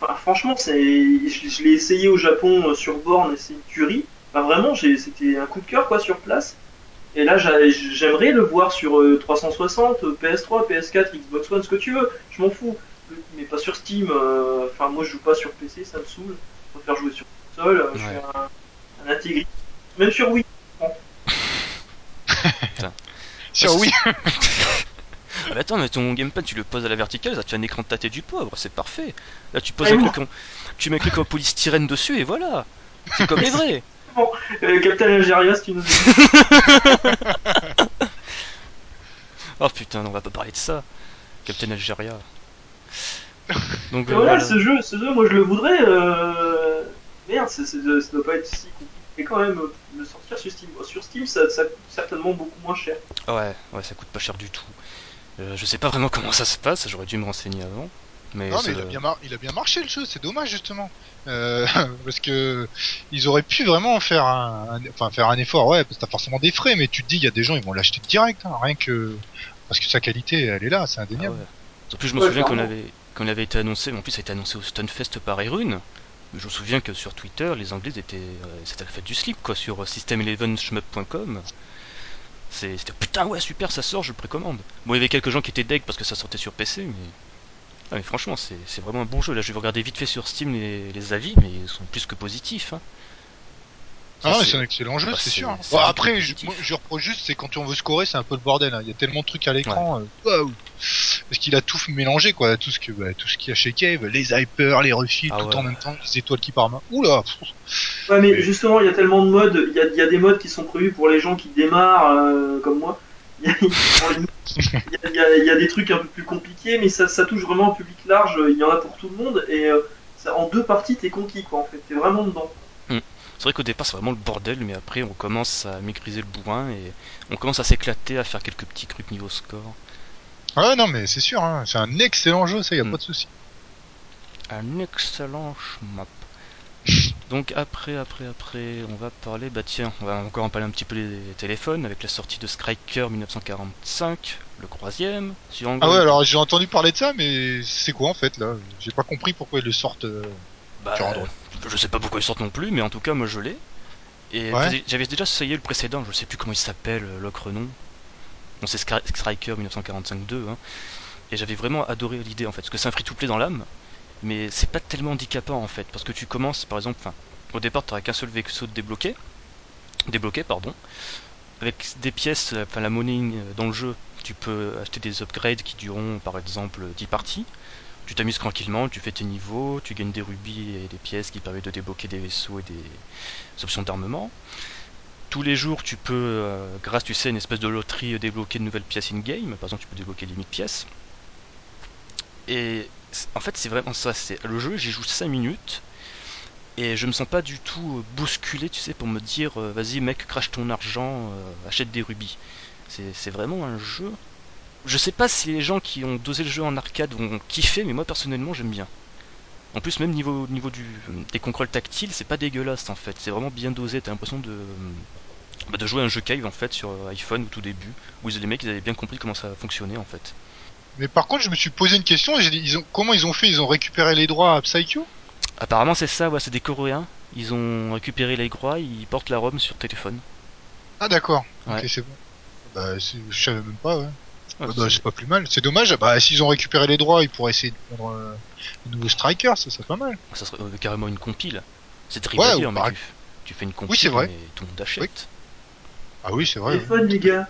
Enfin, franchement, c'est, je, je l'ai essayé au Japon euh, sur borne et c'est une tuerie. Enfin, vraiment, j'ai, c'était un coup de cœur quoi sur place. Et là, j'a- j'aimerais le voir sur euh, 360, euh, PS3, PS4, Xbox One, ce que tu veux. Je m'en fous. Mais pas sur Steam. euh, Enfin, moi, je joue pas sur PC, ça me saoule. Je préfère jouer sur console. euh, Je suis un, un intégriste. Même sur Wii. Sur Ah, oui. Ah attends, mais ton gamepad tu le poses à la verticale, ça te fait un écran de tâté du pauvre, c'est parfait. Là tu poses Ah, un bon. truc en... Tu mets un truc en polystyrène dessus et voilà. C'est comme les vrais. Euh, Captain Algeria, si tu nous écoutes. Oh putain, on va pas parler de ça. Captain Algeria. Donc euh, voilà, voilà. ce jeu, ce jeu, moi je le voudrais. Euh... Merde, ça doit pas être si compliqué quand même euh, le sortir sur Steam. Sur Steam, ça, ça coûte certainement beaucoup moins cher. Ouais, ouais, ça coûte pas cher du tout. Euh, je sais pas vraiment comment ça se passe, j'aurais dû me renseigner avant. Mais, Non, mais il a, bien mar- il a bien marché le jeu, c'est dommage justement. Euh, parce que ils auraient pu vraiment faire un, un- enfin faire un effort, ouais, parce que t'as forcément des frais, mais tu te dis, il y a des gens, ils vont l'acheter direct, hein, rien que parce que sa qualité, elle est là, c'est Ah indéniable. ouais. En plus, je me Ouais, souviens qu'on avait, qu'on avait été annoncé, mais en plus, ça a été annoncé au Stunfest par Erune. Mais je me souviens que sur Twitter, les Anglais étaient. euh, c'était la fête du slip, quoi, sur euh, system11shmup.com. C'est- C'était putain, ouais, super, ça sort, je le précommande. Bon, il y avait quelques gens qui étaient deg parce que ça sortait sur PC, mais. Ah, mais franchement, c'est c'est vraiment un bon jeu. Là, je vais regarder vite fait sur Steam les, les avis, mais ils sont plus que positifs. hein. Ça, Ah, c'est un excellent jeu, bah, c'est c'est- sûr. c'est Bon, un après, je, moi, je reproche juste, c'est quand on veut scorer, c'est un peu le bordel. hein. Il y a tellement de trucs à l'écran. euh, waouh. Parce qu'il a tout mélangé, quoi. Tout ce que, bah, tout ce qu'il y a chez Cave, les hypers, les refils, Ah tout ouais. en même temps, les étoiles qui partent. Oula. pff. Ouais, mais Mais- justement, il y a tellement de modes. Il y a, il y a des modes qui sont prévus pour les gens qui démarrent, euh, comme moi. Il y, a, pour les- il y a- il y a- il y a des trucs un peu plus compliqués, mais ça, ça touche vraiment un public large. Il y en a pour tout le monde. Et euh, ça, en deux parties, t'es conquis, quoi, en fait. T'es vraiment dedans. C'est vrai qu'au départ c'est vraiment le bordel, mais après on commence à maîtriser le bourrin et on commence à s'éclater, à faire quelques petits trucs niveau score. Ouais, non, mais c'est sûr, hein. c'est un excellent jeu, ça, y a Mm. pas de souci. Un excellent schmap. Donc après, après, après, on va parler, bah tiens, on va encore en parler un petit peu des téléphones avec la sortie de Striker 1945, le troisième, Ah ouais, alors j'ai entendu parler de ça, mais c'est quoi en fait là? J'ai pas compris pourquoi ils le sortent. euh, Bah, sur Android. je sais pas pourquoi ils sortent non plus, mais en tout cas moi je l'ai. Et Ouais. j'avais- déjà essayé le précédent, je sais plus comment il s'appelle, euh, l'ocre nom. Bon, c'est Striker 1945-2, hein. Et j'avais vraiment adoré l'idée en fait, parce que c'est un free-to-play dans l'âme, mais c'est pas tellement handicapant en fait, parce que tu commences par exemple, au départ t'auras qu'un seul vaisseau de débloqué, débloqué pardon, avec des pièces, euh, enfin la monnaie euh, dans le jeu, tu peux acheter des upgrades qui dureront par exemple 10 parties. Tu t'amuses tranquillement, tu fais tes niveaux, tu gagnes des rubis et des pièces qui permettent de débloquer des vaisseaux et des options d'armement. Tous les jours, tu peux, euh, grâce, tu sais, une espèce de loterie, débloquer de nouvelles pièces in-game. Par exemple, tu peux débloquer des 1000 pièces. Et en fait, c'est vraiment ça. C'est le jeu, j'y joue 5 minutes. Et je me sens pas du tout euh, bousculé, tu sais, pour me dire, euh, vas-y mec, crache ton argent, euh, achète des rubis. C'est vraiment un jeu. Je sais pas si les gens qui ont dosé le jeu en arcade vont kiffer, mais moi personnellement j'aime bien. En plus, même niveau, niveau des contrôles tactiles, c'est pas dégueulasse en fait. C'est vraiment bien dosé. T'as l'impression de, bah, de jouer un jeu cave en fait sur iPhone au tout début, où les mecs ils avaient bien compris comment ça fonctionnait en fait. Mais par contre, je me suis posé une question. j'ai dit, Ils ont, comment ils ont fait? Ils ont récupéré les droits à Psycho? Apparemment, c'est ça, ouais, c'est des Coréens. Ils ont récupéré les droits, ils portent la ROM sur téléphone. Ah d'accord. Ouais. Ok, c'est bon. Bah, c'est- je savais même pas. Ouais. Ouais, Ouais, bah, c'est- c'est pas plus mal. C'est dommage. Bah, s'ils ont récupéré les droits, ils pourraient essayer de prendre euh, un nouveau Striker. Ça serait pas mal. ça serait euh, carrément une compile. C'est Ouais, terrible à dire, ou mais par- tu, tu fais une compile, c'est vrai. mais tout le monde achète. Ah oui, c'est vrai. Téléphone, les gars.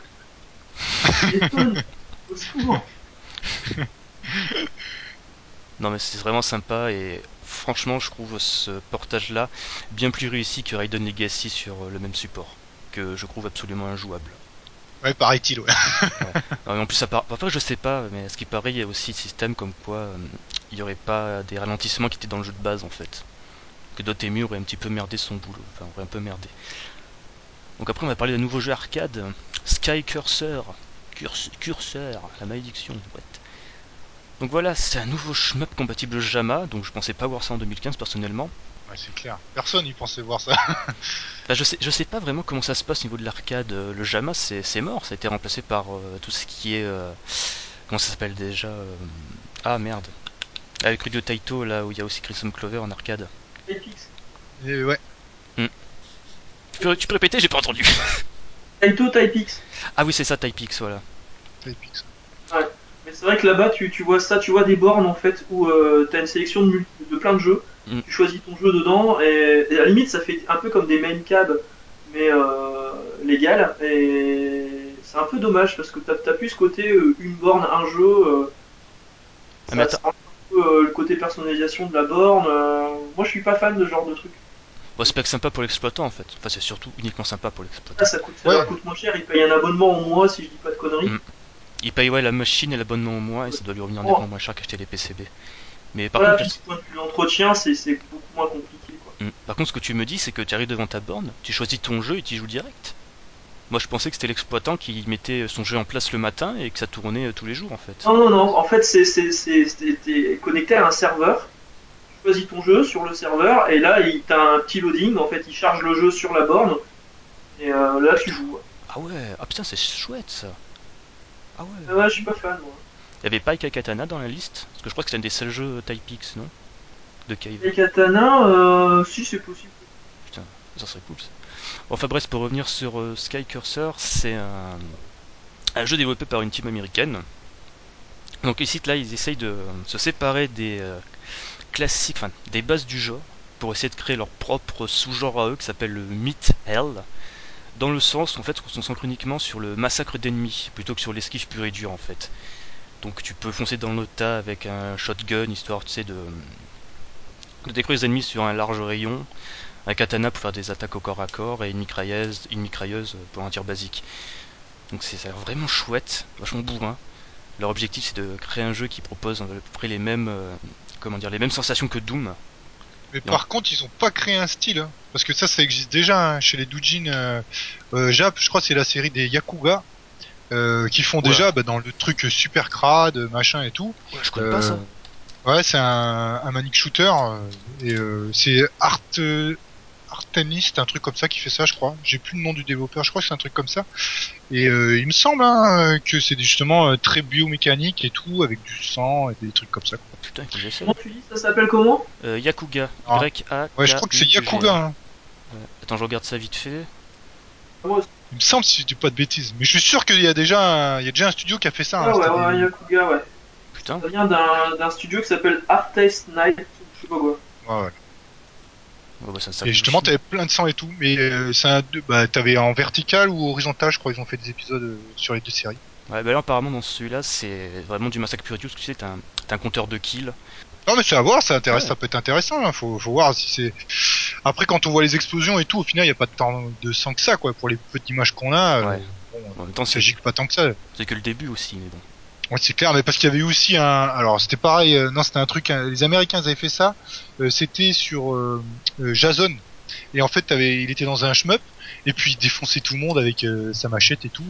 Téléphone. Au secours. Non, mais c'est vraiment sympa et franchement, je trouve ce portage-là bien plus réussi que Raiden Legacy sur euh, le même support, que je trouve absolument injouable. Ouais, paraît-il. Ouais. Non, mais en plus, ça part... enfin, je sais pas, mais à ce qui paraît, il y a aussi le système comme quoi euh, il y aurait pas des ralentissements qui étaient dans le jeu de base en fait. Que Dotemu aurait un petit peu merdé son boulot, enfin, aurait un peu merdé. Donc après, on va parler d'un nouveau jeu arcade, Sky Cursor. Curs- curseur, la malédiction. what. Donc voilà, c'est un nouveau shmup compatible JAMA, donc je pensais pas voir ça en 2015 personnellement. Ouais, c'est clair. Personne y pensait voir ça. Bah, je sais, je sais pas vraiment comment ça se passe au niveau de l'arcade. Euh, Le JAMA, c'est c'est mort, ça a été remplacé par euh, tout ce qui est. euh, comment ça s'appelle déjà euh, Ah merde. Avec Rudio Taito, là où il y a aussi Crimson Clover en arcade. Typix. Et ouais. Tu peux, tu peux répéter J'ai pas entendu. Taito Typix. ah oui, c'est ça, Typix, voilà. épique, ça. Mais c'est vrai que là-bas, tu, tu vois ça, tu vois des bornes en fait où euh, t'as une sélection de, plein de jeux. Mm. Tu choisis ton jeu dedans et, et à la limite, ça fait un peu comme des main cab, mais euh, légal. Et c'est un peu dommage parce que t'as t'as plus ce côté euh, une borne, un jeu. euh, Ah, ça, un peu euh, le côté personnalisation de la borne. euh, moi, je suis pas fan de ce genre de truc. Bon, c'est pas que sympa pour l'exploitant en fait. Enfin, c'est surtout uniquement sympa pour l'exploitant. Là, ça coûte, ça Ouais. leur coûte moins cher. Ils payent un abonnement au mois si je dis pas de conneries. Mm. Il paye ouais, la machine et l'abonnement au mois et ça doit lui revenir nettement moins cher qu'acheter les PCB. Mais par Voilà, contre, d'entretien, c'est c'est beaucoup moins compliqué. Quoi. Hmm. Par contre, ce que tu me dis, c'est que tu arrives devant ta borne, tu choisis ton jeu et tu y joues direct. Moi, je pensais que c'était l'exploitant qui mettait son jeu en place le matin et que ça tournait euh, tous les jours en fait. Non, non, non. En fait, c'est connecté à un serveur. Tu choisis ton jeu sur le serveur et là, il t'as un petit loading. En fait, il charge le jeu sur la borne et euh, là, tu joues. Ah ouais, ah putain, c'est chouette ça. Ah ouais. Ah ouais, je suis pas fan. Moi. Il y avait pas Katana dans la liste Parce que je crois que c'est un des seuls jeux Typix, non? De Cave. Les katanas, euh, si c'est possible. Ça serait cool ça. Bon, enfin bref, pour revenir sur euh, Sky Cursor, c'est un, un jeu développé par une team américaine. Donc ici, là, ils essayent de se séparer des euh, classiques, enfin des bases du genre, pour essayer de créer leur propre sous-genre à eux qui s'appelle le Meat Hell. Dans le sens, en fait, qu'on se concentre uniquement sur le massacre d'ennemis, plutôt que sur l'esquive pure et dure, en fait. Donc tu peux foncer dans le tas avec un shotgun, histoire, de, de détruire les ennemis sur un large rayon, un katana pour faire des attaques au corps à corps et une mitrailleuse, une pour un tir basique. Donc c'est ça a vraiment chouette, vachement bourrin. Leur objectif c'est de créer un jeu qui propose à peu près les mêmes euh, comment dire les mêmes sensations que Doom. Mais par contre, ils ont pas créé un style. hein. Parce que ça, ça existe déjà hein, chez les doujins euh, euh, Jap. Je crois que c'est la série des Yakuga. euh, qui font déjà bah, dans le truc super crade, machin et tout. Ouais, je connais pas ça. Ouais, c'est un, un manic shooter et c'est Art Artanist, un truc comme ça qui fait ça, je crois. J'ai plus le nom du développeur, je crois que c'est un truc comme ça. Et euh, il me semble hein, que c'est justement euh, très biomécanique et tout, avec du sang et des trucs comme ça. quoi. Putain, que j'essaye. Comment tu dis Ça s'appelle comment? Euh, Yakuga. Ah. Y A. Ouais, je crois que c'est Yakuga. Hein. Attends, je regarde ça vite fait. Aussi. Il me semble si je dis pas de bêtises, mais je suis sûr qu'il y a déjà, un, il y a déjà un studio qui a fait ça. Ah hein, ouais, ouais, Yakuga, ouais. Putain. Ça vient d'un d'un studio qui s'appelle Artist Night, je sais pas quoi. Ouais, ouais. Ouais, bah, ça, ça Et justement, t'avais plein de sang et tout, mais euh, c'est un, deux- bah, t'avais en vertical ou horizontal, je crois, ils ont fait des épisodes euh, sur les deux séries. Ouais, bah là apparemment dans celui-là c'est vraiment du massacre pur et dur, parce que tu sais, t'as un, compteur de kills. Non, mais c'est à voir, ça intéresse, Ouais. ça peut être intéressant. Hein. Faut, faut voir si c'est. Après, quand on voit les explosions et tout, au final, il y a pas de temps de sang que ça, quoi. Pour les petites images qu'on a, euh, Ouais. bon, En même temps, il c'est s'agit que pas tant que ça. c'est que le début aussi, mais bon. Ouais, c'est clair, mais parce qu'il y avait aussi un. Alors, c'était pareil. euh, non, c'était un truc. hein, Les Américains avaient fait ça. euh, c'était sur euh, Jason. Et en fait, il était dans un shmup. Et puis, il défonçait tout le monde avec sa machette et tout,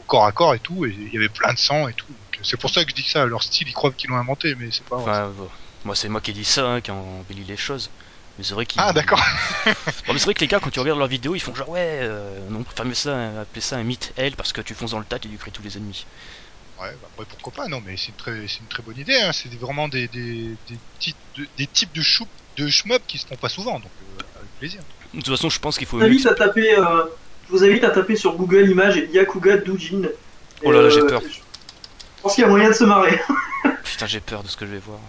au corps à corps et tout. Et il y avait plein de sang et tout. Donc, c'est pour ça que je dis ça. Leur style, ils croient qu'ils l'ont inventé, mais c'est pas vrai. Enfin, bon, moi c'est moi qui ai dit ça hein, qui embellit les choses. Mais c'est vrai qu'ils. Ah, d'accord. Bon, mais c'est vrai que les gars, quand tu regardes leurs vidéos, ils font genre ouais, euh, on préfère mieux ça, appeler ça un meat hell parce que tu fonces dans le tas et tu crées tous les ennemis. Ouais, bah après pourquoi pas, non, mais c'est une très, c'est une très bonne idée. Hein. C'est des- vraiment des, des, des, types de, des types de choup, de shmup qui se font pas souvent, donc euh, avec plaisir. De toute façon, je pense qu'il faut. Je invite à taper, euh, je vous invite à taper sur Google Images Yakuga Doujin. Et, Oh là là, j'ai euh, peur. Je pense qu'il y a moyen de se marrer. Putain, j'ai peur de ce que je vais voir.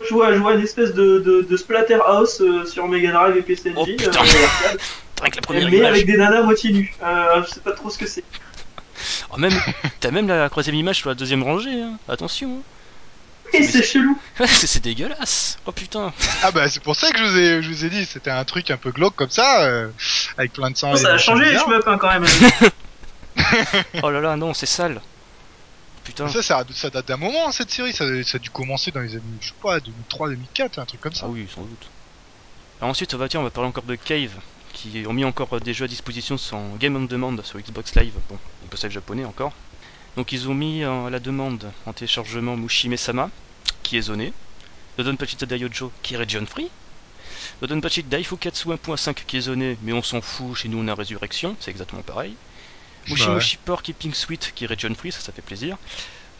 Je vois, je vois une espèce de, de, de Splatterhouse euh, sur Mega Drive et PC Engine. Oh, putain. euh, Avec la première mais image. avec des nanas moitié nues. Euh, je sais pas trop ce que c'est. Oh, même, t'as même la troisième image sur la deuxième rangée. Hein. Attention. Et c'est chelou. Hein. c'est dégueulasse. Oh putain. Ah bah c'est pour ça que je vous ai, je vous ai dit, c'était un truc un peu glauque comme ça, euh, avec plein de sang. Oh, et ça a changé les shmup hein, quand même. Oh là là, non, c'est sale. Putain. Ça, ça, ça date d'un moment cette série, ça, ça a dû commencer dans les années, je sais pas, 2003, 2004, un truc comme ça. Ah oui, sans doute. Alors ensuite, on va, tiens, on va parler encore de Cave. Qui ont mis encore des jeux à disposition sans Game on Demand sur Xbox Live. Bon, on peut ça japonais encore. Donc ils ont mis à la demande en téléchargement Mushime Sama, qui est zoné, Dodonpachi Tadayojo, qui est region free, Dodonpachi Daifukatsu 1.5 qui est zoné, mais on s'en fout, chez nous on a Résurrection, c'est exactement pareil. Mushi Ouais. Mushi Pork et Pink Sweet qui est region free, ça ça fait plaisir.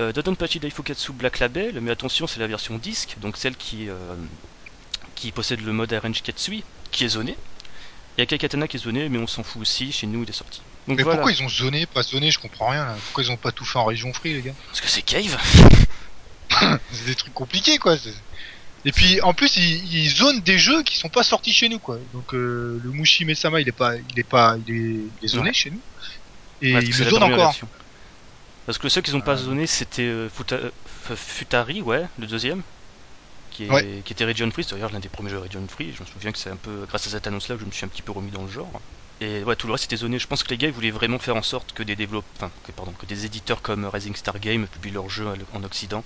Euh, Dodonpachi Daifukatsu Black Label, mais attention c'est la version disque, donc celle qui, euh, qui possède le mode Arrange Katsui, qui est zoné. Il y a Kaikatana qui est zoné, mais on s'en fout aussi, chez nous il est sorti. Donc Mais voilà, pourquoi ils ont zoné, pas zoné, je comprends rien. là. Pourquoi ils ont pas tout fait en région free, les gars? Parce que c'est Cave C'est des trucs compliqués, quoi. c'est- Et puis, en plus, ils, ils zonent des jeux qui sont pas sortis chez nous, quoi. Donc, euh, le Mushi Mesama, il est pas, il est pas, il est, il est zoné Ouais. chez nous. Et Ouais, ils le zonent encore. version. Parce que le seul qu'ils n'ont pas Ah. zoné, c'était euh, Futa- euh, Futari, ouais, le deuxième, qui, est- Ouais. qui était Region Free, c'est d'ailleurs l'un des premiers jeux Region Free. Je me souviens que c'est un peu grâce à cette annonce-là que je me suis un petit peu remis dans le genre. Et ouais, tout le reste était zoné. Je pense que les gars ils voulaient vraiment faire en sorte que des développeurs, enfin, que, pardon, que des éditeurs comme Rising Star Game publient leurs jeux en Occident.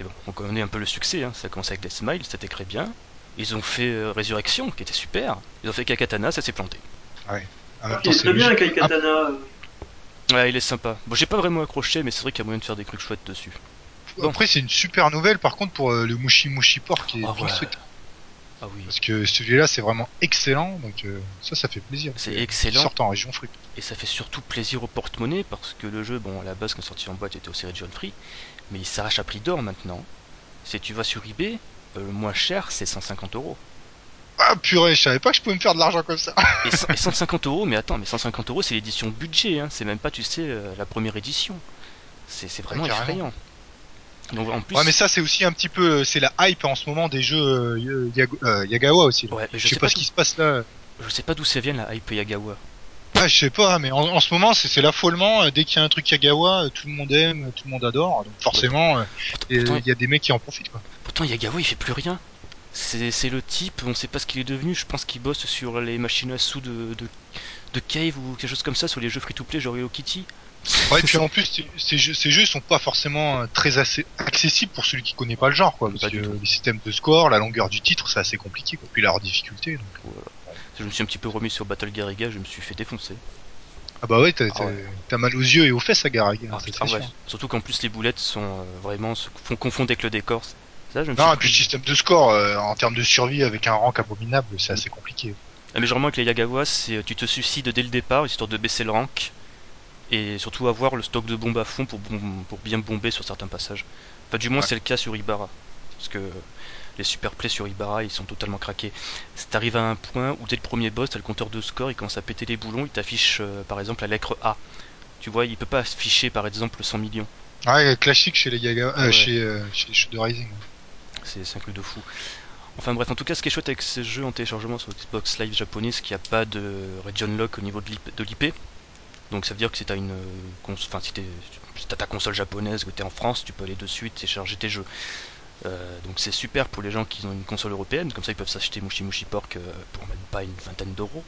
Et bon, on connaît un peu le succès. Hein. Ça a commencé avec Death Smile, c'était très bien. Ils ont fait euh, Résurrection, qui était super. Ils ont fait Kakatana, ça s'est planté. En même Il temps, est c'est très bien, euh, Ouais, il est sympa. Bon, j'ai pas vraiment accroché, mais c'est vrai qu'il y a moyen de faire des trucs chouettes dessus. Bon. Après, c'est une super nouvelle, par contre, pour euh, le Mushi Mushi Pork et Ah Pink ouais. Sweet. Ah oui. Parce que celui-là, c'est vraiment excellent, donc euh, ça, ça fait plaisir. C'est excellent. sortent en région free. Et ça fait surtout plaisir au porte-monnaie parce que le jeu, bon, à la base, quand sorti en boîte, était aussi region free, mais il s'arrache à prix d'or maintenant. Si tu vas sur eBay, euh, le moins cher, c'est 150 euros. Ah purée, je savais pas que je pouvais me faire de l'argent comme ça. Et, cent- et 150 euros, mais attends, mais 150 euros, c'est l'édition budget, hein, c'est même pas, tu sais, la première édition. C'est vraiment carrément. effrayant. Donc en plus, Ouais, mais ça, c'est aussi un petit peu, euh, c'est la hype en ce moment des jeux euh, euh, Yagawa aussi. Ouais, je sais pas ce qui se passe là. je sais pas d'où ça vient la hype Yagawa. Ah, je sais pas, mais en, en ce moment, c'est l'affolement. Dès qu'il y a un truc Yagawa, tout le monde aime, tout le monde adore. Donc forcément, il y a des mecs qui en profitent. Quoi. pourtant, Yagawa, il fait plus rien. C'est c'est le type, on sait pas ce qu'il est devenu, je pense qu'il bosse sur les machines à sous de, de, de Cave ou quelque chose comme ça, sur les jeux free-to-play genre Hello Kitty. Ouais, et puis en plus, ces- jeux, ces jeux sont pas forcément euh, très assez accessibles pour celui qui connaît pas le genre, quoi. Parce que les systèmes de score, la longueur du titre, c'est assez compliqué. Quoi. Puis leur difficulté. donc. Voilà. Je me suis un petit peu remis sur Battle Garriga, je me suis fait défoncer. Ah bah ouais, t'as Ah ouais. mal aux yeux et aux fesses à hein, Ah, c'est ouais. Surtout qu'en plus les boulettes sont euh, vraiment se font confondre avec le décor. Ça, je me Non, suis et puis le système de score, euh, en termes de survie avec un rank abominable, c'est assez compliqué. Ah, mais généralement avec les Yagawa, c'est euh, tu te suicides dès le départ histoire de baisser le rank et surtout avoir le stock de bombes à fond pour, bom- pour bien bomber sur certains passages. Enfin, du moins Ouais. c'est le cas sur Ibarra parce que les super plays sur Ibarra ils sont totalement craqués. T'arrives à un point où dès le premier boss, t'as le compteur de score, il commence à péter les boulons, il t'affiche euh, par exemple la lettre A. Tu vois, il peut pas afficher par exemple 100 millions. Ouais, classique chez les Yaga, euh, Ouais. chez, euh, chez Shadow Rising. C'est c'est un truc de fou. Enfin bref, en tout cas, ce qui est chouette avec ces jeux en téléchargement sur Xbox Live japonais, c'est qu'il n'y a pas de region lock au niveau de l'IP. De. Donc ça veut dire que si t'as une, euh, ta console japonaise, que t'es en France, tu peux aller dessus et télécharger tes jeux. Euh, donc c'est super pour les gens qui ont une console européenne, comme ça ils peuvent s'acheter Mushi Mushi Pork euh, pour même pas une vingtaine d'euros.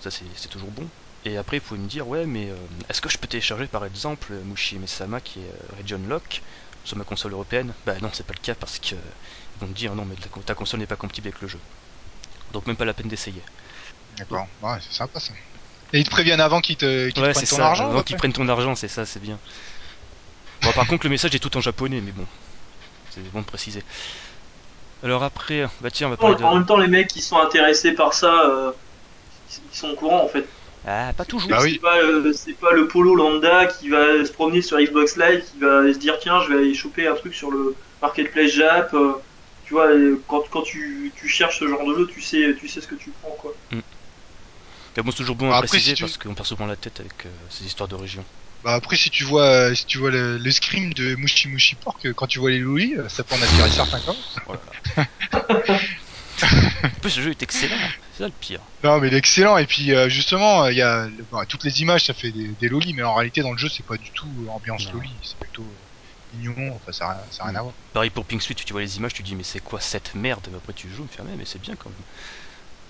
Ça c'est toujours bon. Et après, vous pouvez me dire, ouais, mais est-ce que je peux télécharger par exemple Mushi Mesama qui est Region Lock sur ma console européenne? Bah non, c'est pas le cas parce que ils vont me dire, non, mais ta console n'est pas compatible avec le jeu. Donc même pas la peine d'essayer. D'accord. Ouais, c'est sympa ça. Et ils te préviennent avant qu'ils te, qu'ils Ouais, te prennent c'est ton ça. argent. Avant qu'ils prennent ton argent, c'est ça, c'est bien. Bon, par contre, le message est tout en japonais, mais bon, c'est bon de préciser. Alors après, bah tiens, on va En parler en de. même temps, les mecs qui sont intéressés par ça, euh, ils sont au courant en fait. Ah, pas toujours. Bah oui. C'est pas, euh, c'est pas le polo lambda qui va se promener sur Xbox Live, qui va se dire tiens, je vais aller choper un truc sur le marketplace Jap. euh, tu vois, quand, quand tu, tu cherches ce genre de jeu, tu sais, tu sais ce que tu prends quoi. Mais bon, c'est toujours bon à Après, préciser si tu- parce qu'on perd souvent la tête avec euh, ces histoires de région. Bah après, si tu vois, euh, si tu vois le, le scream de Mushi Mushi Pork, euh, quand tu vois les loulis, euh, ça peut en attirer certains quand même. Oh en plus, ce jeu est excellent, c'est ça le pire. Non, mais il est excellent. Et puis euh, justement, il y a toutes les images, ça fait des, des lolis, mais en réalité dans le jeu, c'est pas du tout ambiance Non. loli, c'est plutôt mignon. Enfin, ça, a rien- ça a rien à voir. Pareil pour Pink Sweet, tu vois les images, tu dis mais c'est quoi cette merde? Mais Après tu joues, tu fais mais c'est bien quand même.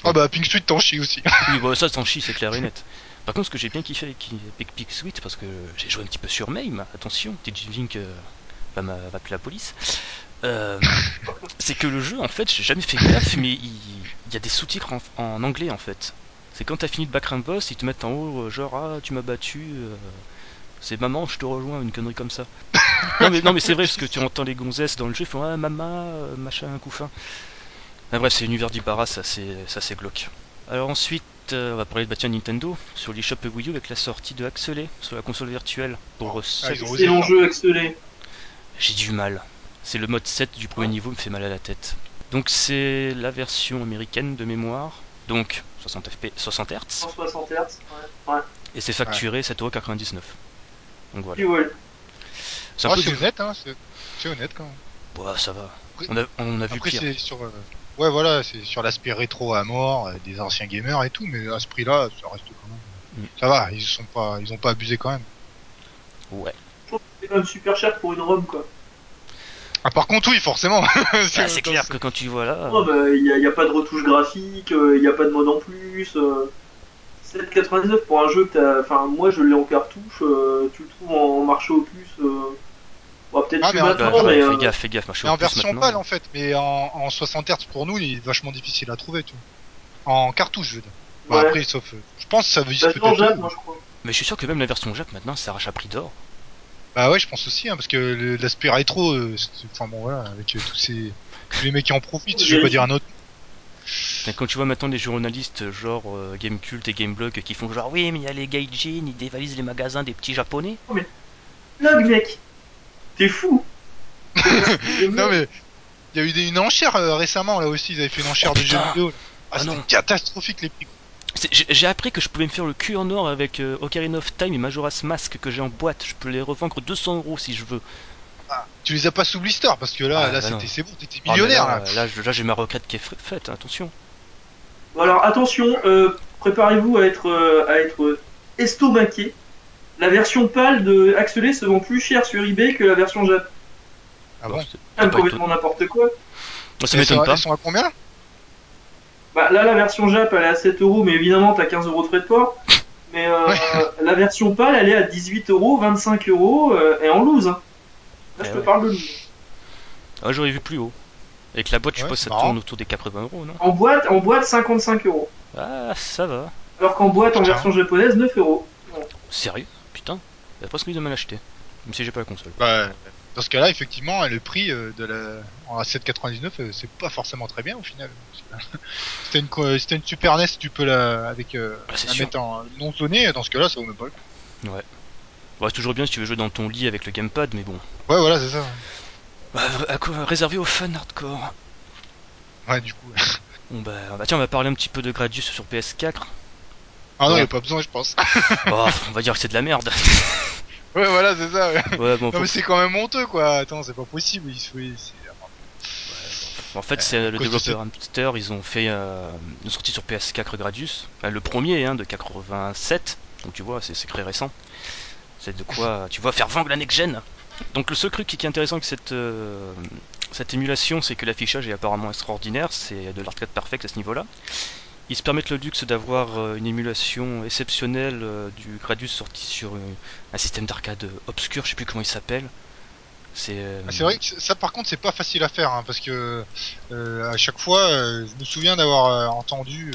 Ah bah Pink Sweet t'en chie aussi. Oui, bah, ça s'en chie, c'est clair et net. Par contre, ce que j'ai bien kiffé avec, Pink Sweet, parce que j'ai joué un petit peu sur MAME, attention, DJ Link euh, va, m'a- va appeler la police, euh, c'est que le jeu, en fait, j'ai jamais fait gaffe, mais il, y a des sous-titres en, anglais, en fait. C'est quand t'as fini le background boss, ils te mettent en haut, euh, genre ah tu m'as battu, c'est maman, je te rejoins, une connerie comme ça. non mais c'est vrai parce que tu entends les gonzesses dans le jeu, ils font ah maman, machin, un coup fin. Ah, bref, c'est l'univers d'Ibarra, ça c'est ça c'est glauque. Alors ensuite, euh, on va parler de bah, tiens, Nintendo sur l'eShop Wii U avec la sortie de Axelé sur la console virtuelle pour Oh, ah, Excellent jeu Axelé. j'ai du mal. C'est le mode 7 du premier niveau me fait mal à la tête. Donc c'est la version américaine de mémoire. Donc 60 fp 60 Hz 160 Hz. Ouais. ouais. et c'est facturé 7,99€. Donc voilà. Ouais. C'est Ah, honnête, hein, c'est honnête quand même. Bah, ça va. On a, on a vu Après, pire. c'est sur. euh, Ouais, voilà, c'est sur l'aspect rétro à mort, euh, des anciens gamers et tout, mais à ce prix-là, ça reste quand même. Mm. Ça va, ils sont pas, ils ont pas abusé quand même. Ouais. Je trouve que c'est quand même super cher pour une ROM quoi. Ah, par contre, oui, forcément. Ah, c'est clair que quand tu vois là. Oh, bah, il n'y a, y a pas de retouche graphique, il n'y a pas de mode en plus. euh, 7,99 pour un jeu que t'as. Enfin, moi je l'ai en cartouche, euh, tu le trouves en marché au plus. Euh... Bon, peut-être Ah, plus mais en- maintenant, bah, mais. fais gaffe, fais gaffe. moi, je suis Mais en au plus version pâle en fait, mais en, en 60 Hz pour nous, il est vachement difficile à trouver, tu vois. En cartouche, je veux dire. Bon, ouais. après, sauf. euh, Je pense que ça vise Bah, peut-être. Mais je suis sûr que même la version Jap maintenant s'arrache à prix d'or. Bah ouais, je pense aussi, hein, parce que l'aspect rétro, euh, c'est- enfin bon voilà, avec euh, tous ces tous les mecs qui en profitent, je vais pas dire un autre. Quand tu vois maintenant des journalistes genre euh, Gamecult et Gameblog qui font genre oui mais il y a les gaijin, ils dévalisent les magasins des petits japonais. Là, mec T'es fou Non mais il y a eu des, une enchère euh, récemment là aussi, ils avaient fait une enchère Oh, de jeux putain. vidéo. Ah, Ah c'était catastrophique les prix. J'ai appris que je pouvais me faire le cul en or avec euh, Ocarina of Time et Majora's Mask que j'ai en boîte. Je peux les revendre 200 euros si je veux. Tu les as pas sous blister parce que là, Ah, là bah c'était c'est bon, t'étais Ah, millionnaire là, là. là, je- là, j'ai ma retraite qui est faite, attention. Bon, alors attention, euh, préparez-vous à être, euh, à être estomaqué. La version pâle de Axelé se vend plus cher sur eBay que la version Jap. Ah bon c'est- complètement n'importe quoi. Moi, ça m'étonne pas. sont à combien? Bah, là, la version Jap, elle est à 7 euros, mais évidemment, t'as 15 euros de frais de port. Mais euh, Ouais. la version pâle, elle est à 18 euros, 25 euros, euh, et en loose. Hein. Là, je Eh te ouais. parle de loose. Ah, j'aurais vu plus haut. Avec la boîte, je Ouais, suppose ça marrant. tourne autour des 80 euros, non? En boîte, en boîte, 55 euros. Ah, ça va. Alors qu'en boîte, en Putain. version japonaise, 9 euros. Sérieux? Putain. J'ai presque de me l'acheter. Même si j'ai pas la console. Bah dans ce cas-là, effectivement, le prix euh, de la en 7,99, euh, c'est pas forcément très bien au final. C'était une c'était une Super NES, tu peux la avec euh, Ah, la mettre en non zoné. Dans ce cas-là, ça vaut même pas le coup. Bon, c'est toujours bien si tu veux jouer dans ton lit avec le gamepad, mais bon. Ouais, voilà, c'est ça. Bah, à quoi- réservé aux fans hardcore. Ouais, du coup. Bon bah, bah tiens, on va parler un petit peu de Gradius sur PS4. Ah non, Ouais. y a pas besoin, je pense. Oh, on va dire que c'est de la merde. ouais, voilà, c'est ça. Ouais. Ouais, bon, Non, faut- mais c'est quand même honteux, quoi. Attends, c'est pas possible. Il c'est- en fait, Euh, c'est le développeur Hamster, ils ont fait euh, une sortie sur PS4 Gradius. Enfin, le premier, hein, de 87. Donc tu vois, c'est c'est très récent. C'est de quoi, tu vois, faire vendre la next-gen. Donc le seul truc qui est intéressant avec cette, euh, cette émulation, c'est que l'affichage est apparemment extraordinaire. C'est de l'arcade perfect à ce niveau-là. Ils se permettent le luxe d'avoir euh, une émulation exceptionnelle euh, du Gradius sorti sur euh, un système d'arcade obscur, je sais plus comment il s'appelle. C'est Ah, vrai que ça, par contre, c'est pas facile à faire, hein, parce que euh, à chaque fois, euh, je me souviens d'avoir entendu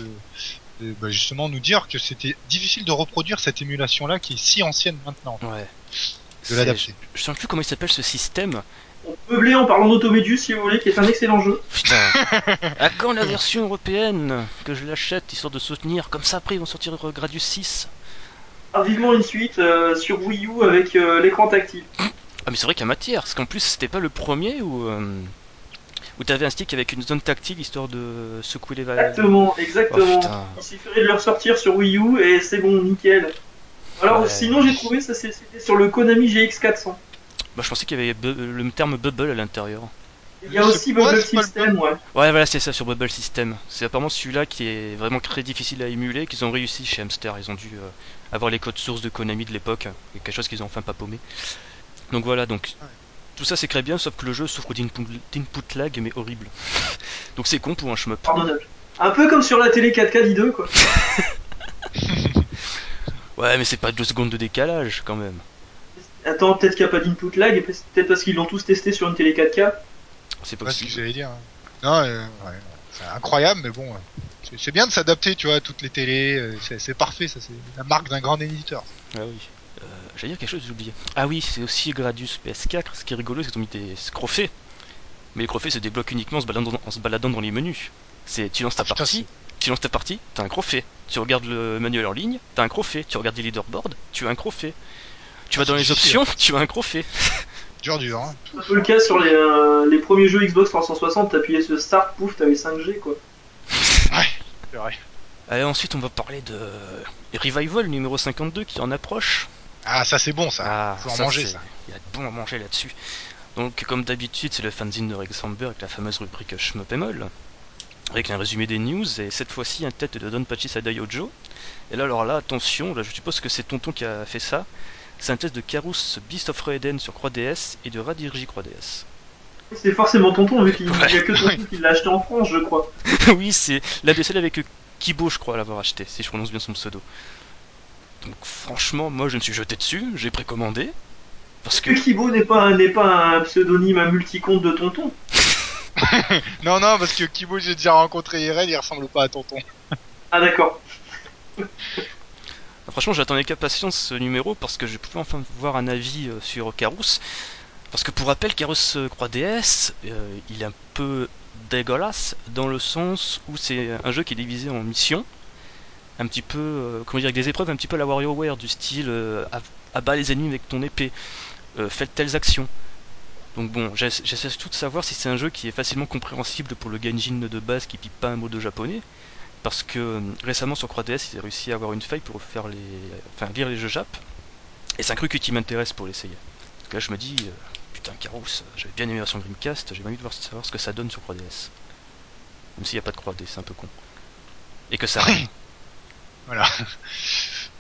euh, bah, justement nous dire que c'était difficile de reproduire cette émulation-là qui est si ancienne maintenant. Ouais. De C'est- l'adapter. Je, je sais plus comment il s'appelle ce système. On peut meubler en parlant d'Automedius si vous voulez, qui est un excellent jeu. Putain. à quand la version européenne que je l'achète histoire de soutenir Comme ça après ils vont sortir Gradius 6. Ah, vivement une suite euh, sur Wii U avec euh, l'écran tactile. Ah mais c'est vrai qu'il y a matière, parce qu'en plus c'était pas le premier où, euh, où t'avais un stick avec une zone tactile histoire de secouer les valves. Exactement, Oh exactement. putain. Il suffirait de le ressortir sur Wii U et c'est bon, nickel. Alors Ouais. sinon j'ai trouvé ça c'était sur le Konami GX400. Bah je pensais qu'il y avait le terme bubble à l'intérieur. Il y a aussi Bubble System, ouais. Ouais voilà c'est ça sur Bubble System. C'est apparemment celui-là qui est vraiment très difficile à émuler, qu'ils ont réussi chez Hamster. Ils ont dû euh, avoir les codes sources de Konami de l'époque, et quelque chose qu'ils ont enfin pas paumé. Donc voilà, donc Ouais. tout ça c'est très bien, sauf que le jeu souffre d'input lag mais horrible. donc c'est con pour un shmup. Un peu comme sur la télé 4K d'I2, quoi. Ouais mais c'est pas deux secondes de décalage quand même. Attends, peut-être qu'il n'y a pas d'input lag, et peut-être parce qu'ils l'ont tous testé sur une télé 4K. C'est Ouais, ce que possible. j'allais dire. Non, euh, ouais, c'est incroyable, mais bon. C'est- bien de s'adapter, tu vois, à toutes les télés. euh, C'est c'est parfait, ça. C'est la marque d'un grand éditeur. Ah oui. Euh, J'allais dire quelque chose, j'ai oublié. Ah oui, c'est aussi Gradius PS4. Ce qui est rigolo, c'est qu'ils ont mis des scrophés. Mais les crophés se débloquent uniquement en se baladant, en se baladant dans les menus. C'est tu lances ta Ah, putain, partie, tu lances ta partie, t'as un crofet. Tu regardes le manuel en ligne, t'as un crofet. Tu regardes les leaderboards, tu as un crofet. Tu vas dans les options, tu as un crofet. Dur, dur. Hein. C'est un peu le cas sur les, euh, les premiers jeux Xbox 360, t'appuyais sur Start, pouf, t'avais 5G quoi. C'est vrai. Allez, ensuite, on va parler de Revival numéro 52 qui en approche. Ah, ça, c'est bon, ça. Ah, Faut en ça, manger, ça. Il y a de bon à manger là-dessus. Donc, comme d'habitude, c'est le fanzine de Rex avec la fameuse rubrique Moll, avec un résumé des news, et cette fois-ci un tête de Don Pachi Sadai Ojo. Et là, alors là, attention, là, je suppose que c'est Tonton qui a fait ça. C'est un test de Carus Beast of Eden sur 3DS et de Radirji 3DS. C'est forcément tonton, vu qu'il Ouais. y a que tonton Ouais. qui l'a acheté en France, je crois. oui, c'est la des seuls avec Kibo, je crois, à l'avoir acheté, si je prononce bien son pseudo. Donc, franchement, moi, je me suis jeté dessus, j'ai précommandé. Parce que Que Kibo n'est pas, n'est pas un pseudonyme, un multicompte de tonton. Non, non, parce que Kibo, j'ai déjà rencontré IRL, il ressemble pas à tonton. Ah d'accord. Franchement, j'attendais avec impatience ce numéro parce que je pouvais enfin voir un avis euh, sur Carus. Parce que pour rappel, Carus euh, Croix DS, euh, il est un peu dégueulasse dans le sens où c'est un jeu qui est divisé en missions. Un petit peu, comment dire, avec des épreuves un petit peu à la WarioWare, du style ab- abat les ennemis avec ton épée, faites telles actions. Donc bon, j'essa- j'essaie surtout de savoir si c'est un jeu qui est facilement compréhensible pour le Genjin de base qui pipe pas un mot de japonais. Parce que euh, récemment sur 3DS, ils ont réussi à avoir une faille pour faire les, enfin lire les jeux Jap. Et c'est un truc qui m'intéresse pour l'essayer. Parce que là, je me dis, euh, putain, Carous, j'avais bien aimé la version Dreamcast, j'ai envie de voir, savoir ce que ça donne sur 3DS. Même s'il n'y a pas de 3D, c'est un peu con. Et que ça. Voilà.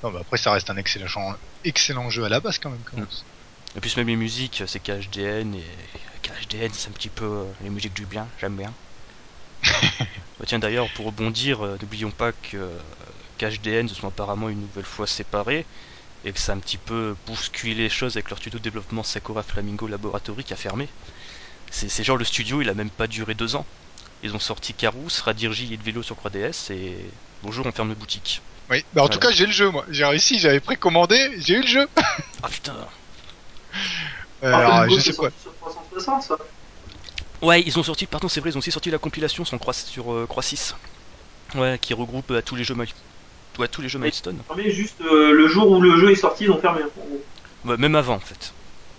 Non, bah après, ça reste un excellent, excellent jeu à la base, quand même. quand même. Et puis même les musiques, c'est KHDN, et KHDN, c'est un petit peu euh, les musiques du bien, j'aime bien. Bah, tiens, d'ailleurs, pour rebondir, euh, n'oublions pas que euh, KHDN se sont apparemment une nouvelle fois séparés, et que ça a un petit peu bousculé les choses avec leur studio de développement Sakura Flamingo Laboratory qui a fermé. C'est genre le studio, il a même pas duré deux ans. Ils ont sorti Carous, Radirji et le vélo sur 3DS, et bonjour, on ferme le boutique. Oui, bah en tout cas, j'ai le jeu, moi. J'ai réussi, j'avais précommandé, j'ai eu le jeu. Ah putain Euh, Ah, alors, je sais pas. sorti sur 360 ça. Ouais, ils ont sorti, pardon, c'est vrai, ils ont aussi sorti la compilation sur Croix, sur, euh, Croix 6. Ouais, qui regroupe euh, tous les jeux, ouais, tous les jeux. Milestone. Mais juste euh, le jour où le jeu est sorti, ils ont fermé. en gros. Ouais, même avant en fait.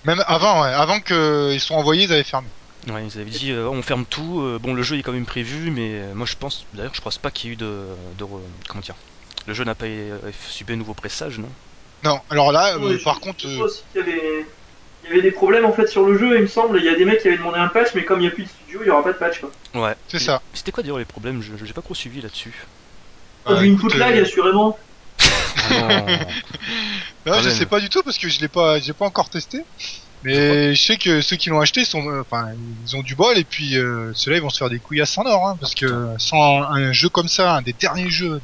Même avant, ouais, avant qu'ils soient envoyés, ils avaient fermé. Ouais, ils avaient dit euh, on ferme tout. euh, bon, le jeu est quand même prévu, mais euh, moi je pense, d'ailleurs, je pense pas qu'il y ait eu de, de re- comment dire. Le jeu n'a pas euh, subi un nouveau pressage, non? Non, alors là, euh, par je contre, sais euh, pas aussi qu'il y avait... il y avait des problèmes en fait sur le jeu, il me semble. Il y a des mecs qui avaient demandé un patch, mais comme il n'y a plus de studio, il n'y aura pas de patch quoi. Ouais. c'est ça. C'était quoi d'ailleurs les problèmes? Je j'ai pas trop suivi là-dessus. Pas Bah, du écoute, input lag euh, assurément. Oh non. Je sais pas du tout parce que je l'ai pas, j'ai pas encore testé. Mais je sais que ceux qui l'ont acheté sont, euh, enfin, ils ont du bol et puis euh, ceux-là ils vont se faire des couillasses en or, hein, parce que sans un jeu comme ça, un des derniers jeux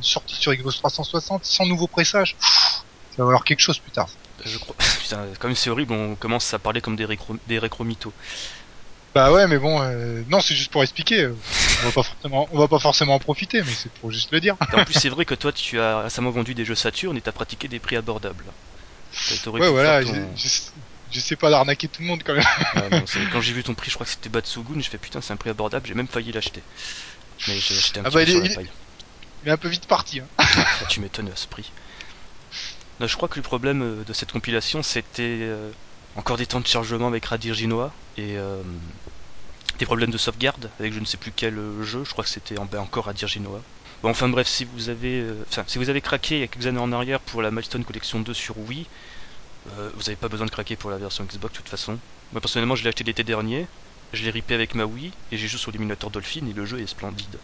sortis sur Xbox 360, sans nouveau pressage, pff, ça va avoir quelque chose plus tard. Je crois. Putain, quand même c'est horrible. On commence à parler comme des récro... des. Bah ouais, mais bon, euh, non, c'est juste pour expliquer. On va pas forcément, on va pas forcément en profiter, mais c'est pour juste le dire. En plus, c'est vrai que toi, tu as récemment vendu des jeux Saturn et t'as pratiqué des prix abordables. Ouais, voilà, ton- je, je sais pas d'arnaquer tout le monde quand même. Non, c'est- quand j'ai vu ton prix, je crois que c'était Batsugun, je fais putain, c'est un prix abordable, j'ai même failli l'acheter. Mais j'ai acheté un Ah petit bah, peu il sur est- la paille. Il est un peu vite parti. Hein. Ah, tu m'étonnes à ce prix. Je crois que le problème euh, de cette compilation, c'était euh, encore des temps de chargement avec Radir Ginoa et euh, des problèmes de sauvegarde avec je ne sais plus quel jeu, je crois que c'était en, ben, encore Radir Ginoa. Bon, enfin bref, si vous avez, si vous avez craqué il y a quelques années en arrière pour la Milestone Collection 2 sur Wii, vous n'avez pas besoin de craquer pour la version Xbox de toute façon. Moi personnellement, je l'ai acheté l'été dernier, je l'ai ripé avec ma Wii et j'ai joué sur l'émulateur Dolphin et le jeu est splendide.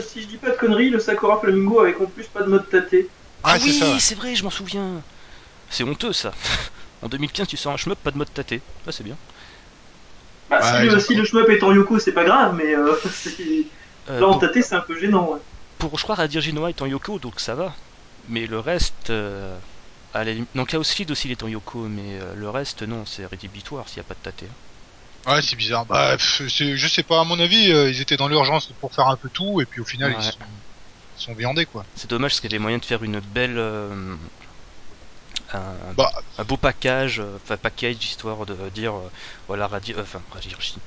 Si je dis pas de conneries, le Sakura Flamingo avec en plus pas de mode tâté. Ah c'est oui, ouais. c'est vrai, je m'en souviens. C'est honteux ça. en 2015, tu sors un shmup, pas de mode tâté. Ah, c'est bien. Bah, Ouais, si, le, si le shmup est en Yoko, c'est pas grave, mais euh, c'est- Euh, là en pour, tâté, c'est un peu gênant. Ouais. pour, je crois, Radir Ginoa est en Yoko, donc ça va. Mais le reste. Euh, à non, Chaos Feed aussi il est en Yoko, mais euh, le reste, non, c'est rédhibitoire s'il n'y a pas de tâté. Ouais, c'est bizarre. Bah, je sais pas, à mon avis, euh, ils étaient dans l'urgence pour faire un peu tout, et puis au final, Ouais. ils, sont, sont viandés, quoi. C'est dommage parce qu'il y avait moyen de faire une belle. euh, un, Bah, un beau package, euh, enfin package histoire de dire euh, voilà radi euh, enfin Radiurgie.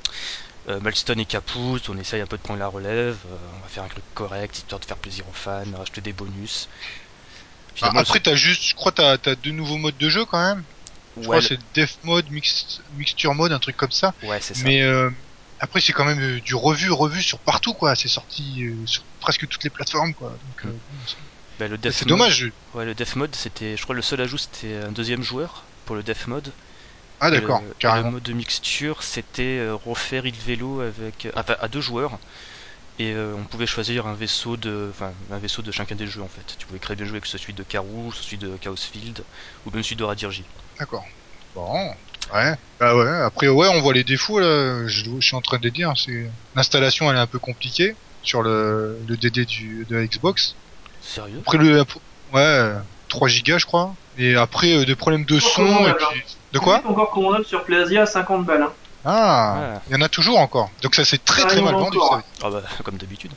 Euh, et Caput, on essaye un peu de prendre la relève, euh, on va faire un truc correct histoire de faire plaisir aux fans, acheter des bonus. ah, après, t'as juste, je crois, t'as as deux nouveaux modes de jeu quand même. Je ouais, crois c'est Def Mode, mix, Mixture Mode, un truc comme ça. ouais, c'est ça. Mais euh, après, c'est quand même euh, du revu, revu sur partout, quoi. C'est sorti euh, sur presque toutes les plateformes, quoi. Donc, euh, Mm. c'est- Bah, le Death c'est Mode- dommage. Ouais, le Def Mode, c'était, je crois, le seul ajout, c'était un deuxième joueur pour le Def Mode. Ah, d'accord, et le carrément. mode de mixture, c'était refaire il vélo avec, enfin, à deux joueurs. Et euh, on pouvait choisir un vaisseau de, enfin, un vaisseau de chacun des jeux en fait. Tu pouvais très bien jouer avec celui de Karoo, celui de Chaos Field, ou même celui de Radirji. D'accord. Bon, ouais. Bah ouais. Après, ouais, on voit les défauts là. Je, je suis en train de les dire. C'est l'installation, elle est un peu compliquée sur le, le DD du, de la Xbox. Sérieux? Après le, ouais, 3 gigas, je crois. Et après, euh, des problèmes de son. Et puis... De quoi? Encore commandable sur PlayAsia à 50 balles. Hein. Ah, Ouais. il y en a toujours encore. Donc ça c'est très Ah, très mal vendu. Ça. Ah bah, comme d'habitude.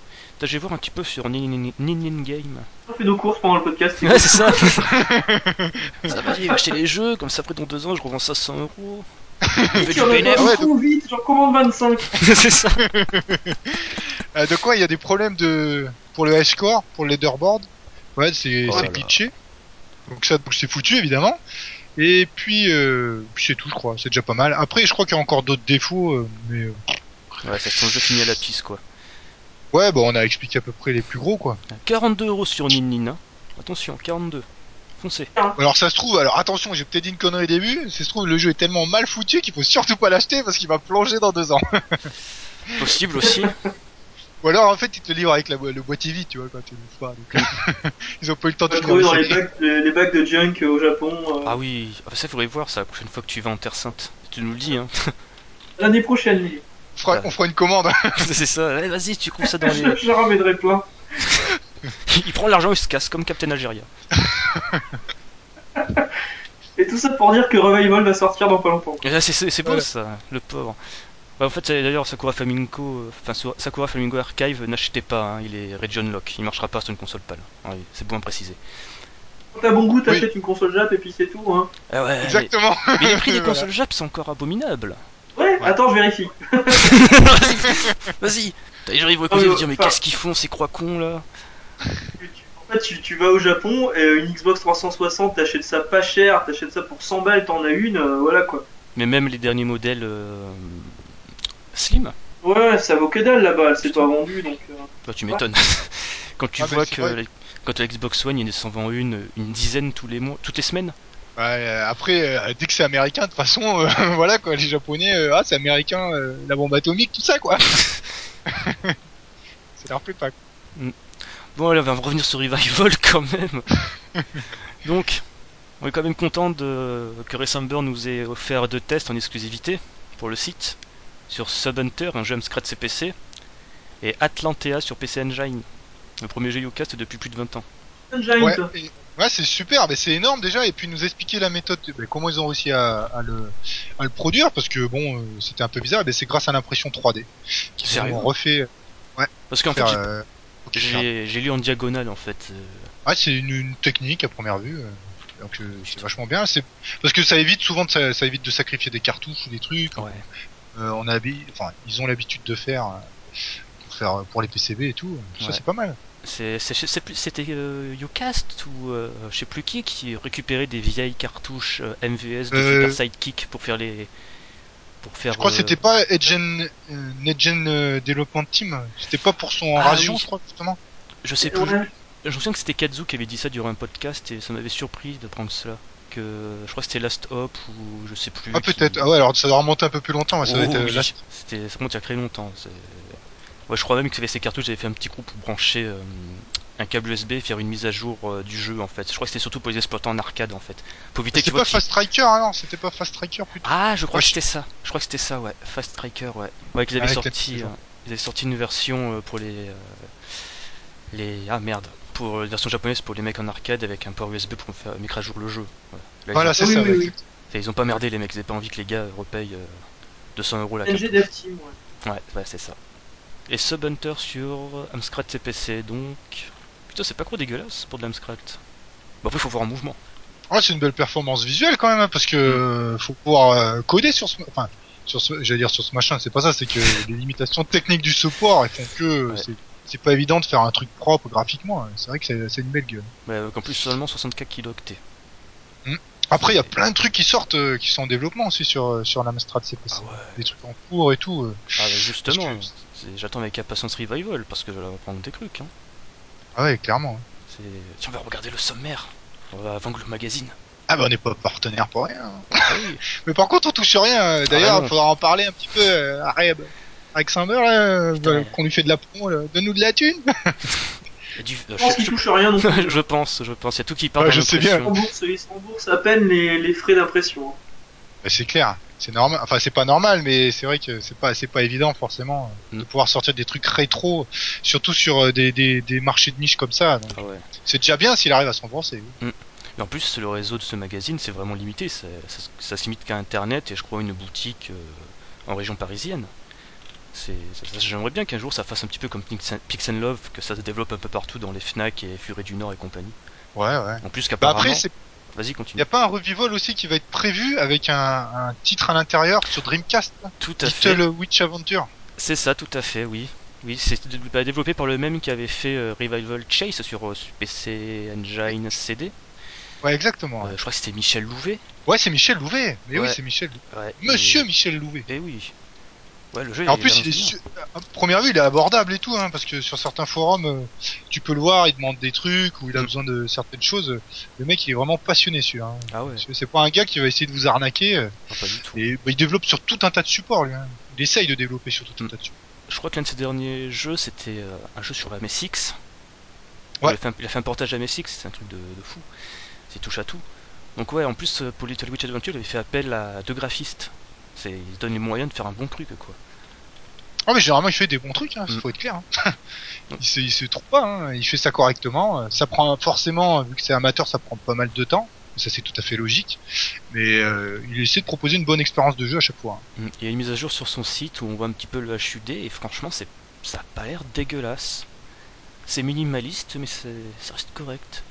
Vais voir un petit peu sur Nin Nin- Game. On fait nos courses pendant le podcast. c'est Ouais, c'est ça. ça va, j'ai acheté les jeux, comme ça après dans deux ans je revends ça 100 euros. Je fais cool. du Tu en as bénéf. pas Ouais, vite, j'en commande 25. c'est ça. Euh, de quoi il y a des problèmes de pour le H-core, pour le leaderboard? Ouais, c'est Oh glitché. Donc ça donc c'est foutu évidemment. Et puis, euh, puis c'est tout, je crois. C'est déjà pas mal. Après, je crois qu'il y a encore d'autres défauts, euh, mais Ouais, c'est ton jeu finit à la piste quoi. Ouais, bon, on a expliqué à peu près les plus gros, quoi. 42 euros sur Nin Nin. hein. Attention, 42. Foncez. Alors ça se trouve, alors attention, j'ai peut-être dit une connerie au début. Ça se trouve, le jeu est tellement mal foutu qu'il faut surtout pas l'acheter parce qu'il va plonger dans deux ans. Possible aussi. Ou alors en fait, ils te le livrent avec la, le boîtier vide, tu vois, quand tu le feras. Donc, ils ont pas eu le temps de finir trouver le dans les bacs, les, les bacs de junk euh, au Japon. euh, Ah oui, ah, ça faudrait voir ça la prochaine fois que tu vas en Terre Sainte. Tu nous le dis, hein. L'année prochaine, fera, on fera une commande. c'est ça. Allez, vas-y, tu trouves ça dans les. je, je ramènerai plein. il prend l'argent, il se casse comme Captain Algeria. Et tout ça pour dire que Revival va sortir dans pas longtemps. Là, c'est- c'est c'est beau ça, le pauvre. Bah, en fait, d'ailleurs, Sakura Flamingo, euh, enfin Sakura Flamingo Archive, n'achetez pas, hein, il est region lock, il marchera pas sur une console PAL. Ouais, c'est bon à préciser. Quand t'as bon goût, t'achètes une console Jap et puis c'est tout. Hein. Ah ouais, Exactement. mais, mais les prix des Voilà. consoles Jap sont encore abominables. Ouais, attends, je vérifie. Vas-y, T'as- j'arrive au Ah, dire, mais qu'est-ce qu'ils font ces croix cons là? En fait, tu, tu vas au Japon, et une Xbox 360, t'achètes ça pas cher, t'achètes ça pour 100 balles, t'en as une, euh, voilà quoi. Mais même les derniers modèles euh, Slim, Ouais, ça vaut que dalle là-bas, elle s'est pas vendue donc. euh, bah, tu m'étonnes. Quand tu Ah, bah, vois c'est que les- quand la Xbox One, il s'en vend une, une dizaine tous les mois, toutes les semaines. Ouais, euh, après, euh, dès que c'est américain, de toute façon, euh, voilà quoi, les japonais, euh, ah c'est américain, euh, la bombe atomique, tout ça quoi. ça leur plaît pas. Bon, allez, on va revenir sur Revival quand même. Donc, on est quand même content de... que Resumber nous ait offert deux tests en exclusivité pour le site sur Subhunter, un jeu Amstrad CPC, et Atlantea sur PC Engine, le premier jeu Ucast depuis plus de 20 ans. Giant. Ouais, et- ouais c'est super, mais c'est énorme déjà, et puis nous expliquer la méthode, bah, comment ils ont réussi à, à le, à le produire, parce que bon, euh, c'était un peu bizarre, mais c'est grâce à l'impression 3D. qu'ils ont refait. Parce qu'en fait, euh, j'ai j'ai lu en diagonale en fait. euh, Ouais, c'est une, une technique à première vue. euh, Donc euh, c'est vachement bien. C'est parce que ça évite souvent de, ça, ça évite de sacrifier des cartouches ou des trucs. Ouais. Euh, on a, enfin, ils ont l'habitude de faire pour faire pour les PCB et tout. Ça Ouais. c'est pas mal. C'était euh, Ucast ou euh, je sais plus qui qui récupérait des vieilles cartouches euh, MVS de Euh, Super Sidekick pour faire les. Pour faire. Je crois que euh, c'était pas Edgen, euh, euh, Development Team. C'était pas pour son Ah oui. je crois justement. Je sais plus. Ouais. Je me souviens que c'était Kazu qui avait dit ça durant un podcast et ça m'avait surpris d'apprendre cela. Que je crois que c'était Last Hop ou je sais plus. Ah qui- peut-être. Ah ouais, alors ça doit remonter un peu plus longtemps. ouais, ça doit Oh, être, oui. C'était ça remonte il y a très longtemps. c'est- Ouais, je crois même que ces cartouches, j'avais fait un petit groupe pour brancher euh, un câble USB et faire une mise à jour euh, du jeu en fait. Je crois que c'était surtout pour les exploitants en arcade en fait. Pour éviter C'était pas Fast Striker, hein, non C'était pas Fast Striker plutôt. Ah, je crois Ouais, que je- c'était ça. Je crois que c'était ça, ouais. Fast Striker, ouais. Ouais, qu'ils avaient Ouais, sorti. euh, ils avaient sorti une version euh, pour les. euh, les. Ah merde. Pour une version japonaise pour les mecs en arcade avec un port USB pour faire mettre à jour le jeu. Voilà, Là, c'est Oui, ça. oui, ouais, oui. exact. Ils ont pas merdé les mecs, ils avaient pas envie que les gars repayent euh, 200 euros la carte. Ouais. Ouais, ouais, c'est ça. Et Subhunter sur Amstrad CPC, donc. Putain, c'est pas trop dégueulasse pour de l'Amstrad. Bon, après, faut voir en mouvement. Ouais, c'est une belle performance visuelle quand même, hein, parce que euh, faut pouvoir euh, coder sur ce, enfin, sur ce, j'allais dire sur ce machin, c'est pas ça, c'est que les limitations techniques du support, elles font que Ouais. c'est, c'est pas évident de faire un truc propre graphiquement. hein. C'est vrai que c'est, une belle gueule. Mais qu'en plus, seulement 64 kilooctets. Après, il y a plein de trucs qui sortent, euh, qui sont en développement aussi sur euh, sur l'Amstrad CPC. Ah ouais. Des trucs en cours et tout. euh. Ah, bah justement, j'attends avec impatience Revival parce que je vais apprendre des trucs. Hein. Ah ouais, clairement. hein. Tiens, on va regarder le sommaire. On va avant que le magazine. Ah bah on n'est pas partenaire pour rien. hein. Ah oui. Mais par contre, on touche rien. euh, D'ailleurs, Ah il faudra en parler un petit peu euh, à Reb. Avec Simber, là, Putain. qu'on lui fait de la promo, là. donne-nous de la thune. Du- Je pense je- touchent rien non plus. je pense, je pense. Il y a tout qui part Ouais, je sais bien. Ils à peine les, les frais d'impression. Bah, c'est clair, c'est normal. Enfin, c'est pas normal, mais c'est vrai que c'est pas, c'est pas évident forcément euh, de Mm. pouvoir sortir des trucs rétro, surtout sur euh, des, des, des marchés de niche comme ça. Ah ouais. c'est déjà bien s'il arrive à se rembourser. Mais en plus, le réseau de ce magazine, c'est vraiment limité. Ça, ça, ça se limite qu'à Internet et je crois une boutique euh, en région parisienne. J'aimerais bien qu'un jour ça fasse un petit peu comme Pix Love, que ça se développe un peu partout dans les Fnac et Furet du Nord et compagnie. Ouais, ouais. En plus Bah qu'apparemment... après, Vas-y, y a pas un revival aussi qui va être prévu avec un, un titre à l'intérieur sur Dreamcast, Tout à fait. Little Witch Adventure. C'est ça, tout à fait, oui. Oui, c'est bah, développé par le même qui avait fait euh, Revival Chase sur euh, PC Engine CD. Ouais, exactement. Euh, je crois que c'était Michel Louvet. Ouais, c'est Michel Louvet. Mais oui, c'est Michel. Ouais, Monsieur Michel Louvet. Et... Eh oui. Ouais, le jeu. Et en plus, il est su- à première vue, il est abordable et tout, hein, parce que sur certains forums, euh, tu peux le voir, il demande des trucs ou il a Mm. besoin de certaines choses. Le mec, il est vraiment passionné celui-là. hein. Ah ouais, C'est- pas un gars qui va essayer de vous arnaquer. euh, non, pas du tout. et bah, il développe sur tout un tas de supports, lui. hein. Il essaye de développer sur tout un Mm. tas de supports. Je crois que l'un de ses derniers jeux, c'était euh, un jeu sur la MSX. Ouais. Il, a fait un, il a fait un portage à MSX, c'est un truc de, de fou. C'est touche à tout. Donc ouais, en plus, euh, pour Little Witch Adventure, il avait fait appel à deux graphistes. C'est, il se donne les moyens de faire un bon truc, quoi. Ah mais généralement, il fait des bons trucs. Hein, Mm. faut être clair. hein. il, se, il se trompe pas. Hein. Il fait ça correctement. Ça prend forcément, vu que c'est amateur, ça prend pas mal de temps. Ça c'est tout à fait logique. Mais euh, il essaie de proposer une bonne expérience de jeu à chaque fois. hein. Mm. Il y a une mise à jour sur son site où on voit un petit peu le HUD et franchement, c'est, ça a pas l'air dégueulasse. C'est minimaliste, mais c'est, ça reste correct.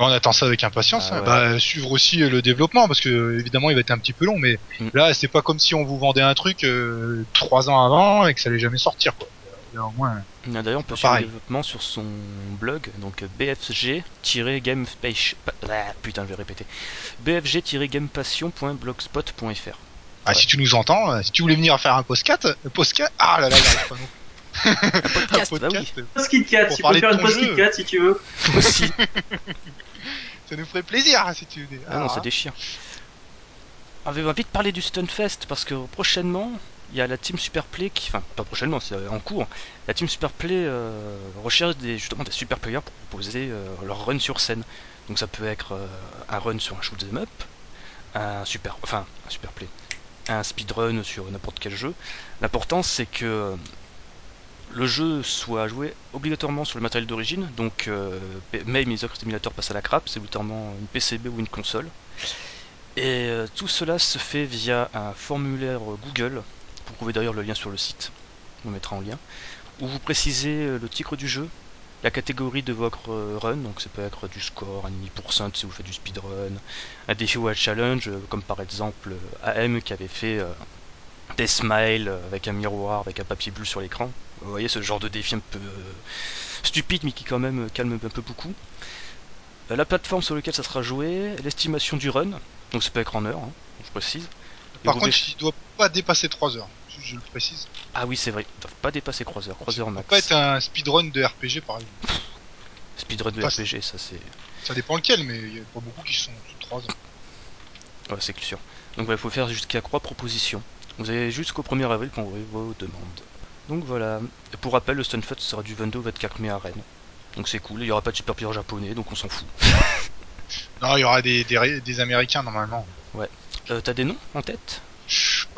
On attend ça avec impatience. Ah hein. ouais. Bah, suivre aussi euh, le développement parce que euh, évidemment il va être un petit peu long, mais Mm. là c'est pas comme si on vous vendait un truc euh, trois ans avant et que ça allait jamais sortir. Quoi. Là, au moins. Ah, D'ailleurs, on peut suivre le développement sur son blog, donc bfg-gamepassion. Ah, putain, je vais répéter. bfg-gamepassion.blogspot.fr. Ah, si tu nous entends, euh, si tu voulais venir faire un postcat, un postcat, ah là là, pas non. Podcast, un bah oui. euh, tu peux faire une si tu veux. Aussi. ça nous ferait plaisir hein, si tu venais. Ah non, ça déchire. On va vite parler du Stunfest? Parce que prochainement, il y a la team Superplay qui, enfin pas prochainement, c'est en cours. La team Superplay euh, recherche des, justement des super players pour proposer euh, leur run sur scène. Donc ça peut être euh, un run sur un shoot 'em up, un super, enfin un super play, un speedrun sur n'importe quel jeu. L'important c'est que euh, le jeu soit joué obligatoirement sur le matériel d'origine, donc euh, même Emulator passe à la crappe, c'est obligatoirement une PCB ou une console. Et euh, tout cela se fait via un formulaire Google, vous trouvez d'ailleurs le lien sur le site, on mettra en lien, où vous précisez euh, le titre du jeu, la catégorie de votre euh, run, donc ça peut être du score, un demi-pourcent si vous faites du speedrun, un défi ou un challenge, comme par exemple AM qui avait fait des smiles avec un miroir, avec un papier bleu sur l'écran. Vous voyez ce genre de défi un peu euh, stupide mais qui quand même euh, calme un peu beaucoup. Euh, La plateforme sur laquelle ça sera joué, l'estimation du run, donc ça peut être en heure, hein, je précise. Par contre, il doit pas dépasser 3 heures. Je, je le précise. Ah oui, c'est vrai, ils doivent pas dépasser 3 heures, 3 heures Ça max. peut pas être un speedrun de RPG par exemple. Speedrun de RPG, ça c'est. Ça dépend lequel, mais il y a pas beaucoup qui sont sous 3 heures. Ouais, c'est sûr. Donc il faut faire jusqu'à 3 propositions. Vous avez jusqu'au 1er avril pour envoyer vos demandes. Donc voilà. Et pour rappel, le Stunfest sera du 22 au 24 mai à Rennes. Donc c'est cool, il y aura pas de super player japonais, donc on s'en fout. Non, il y aura des, des, Ré- des Américains normalement. Euh, T'as des noms en tête?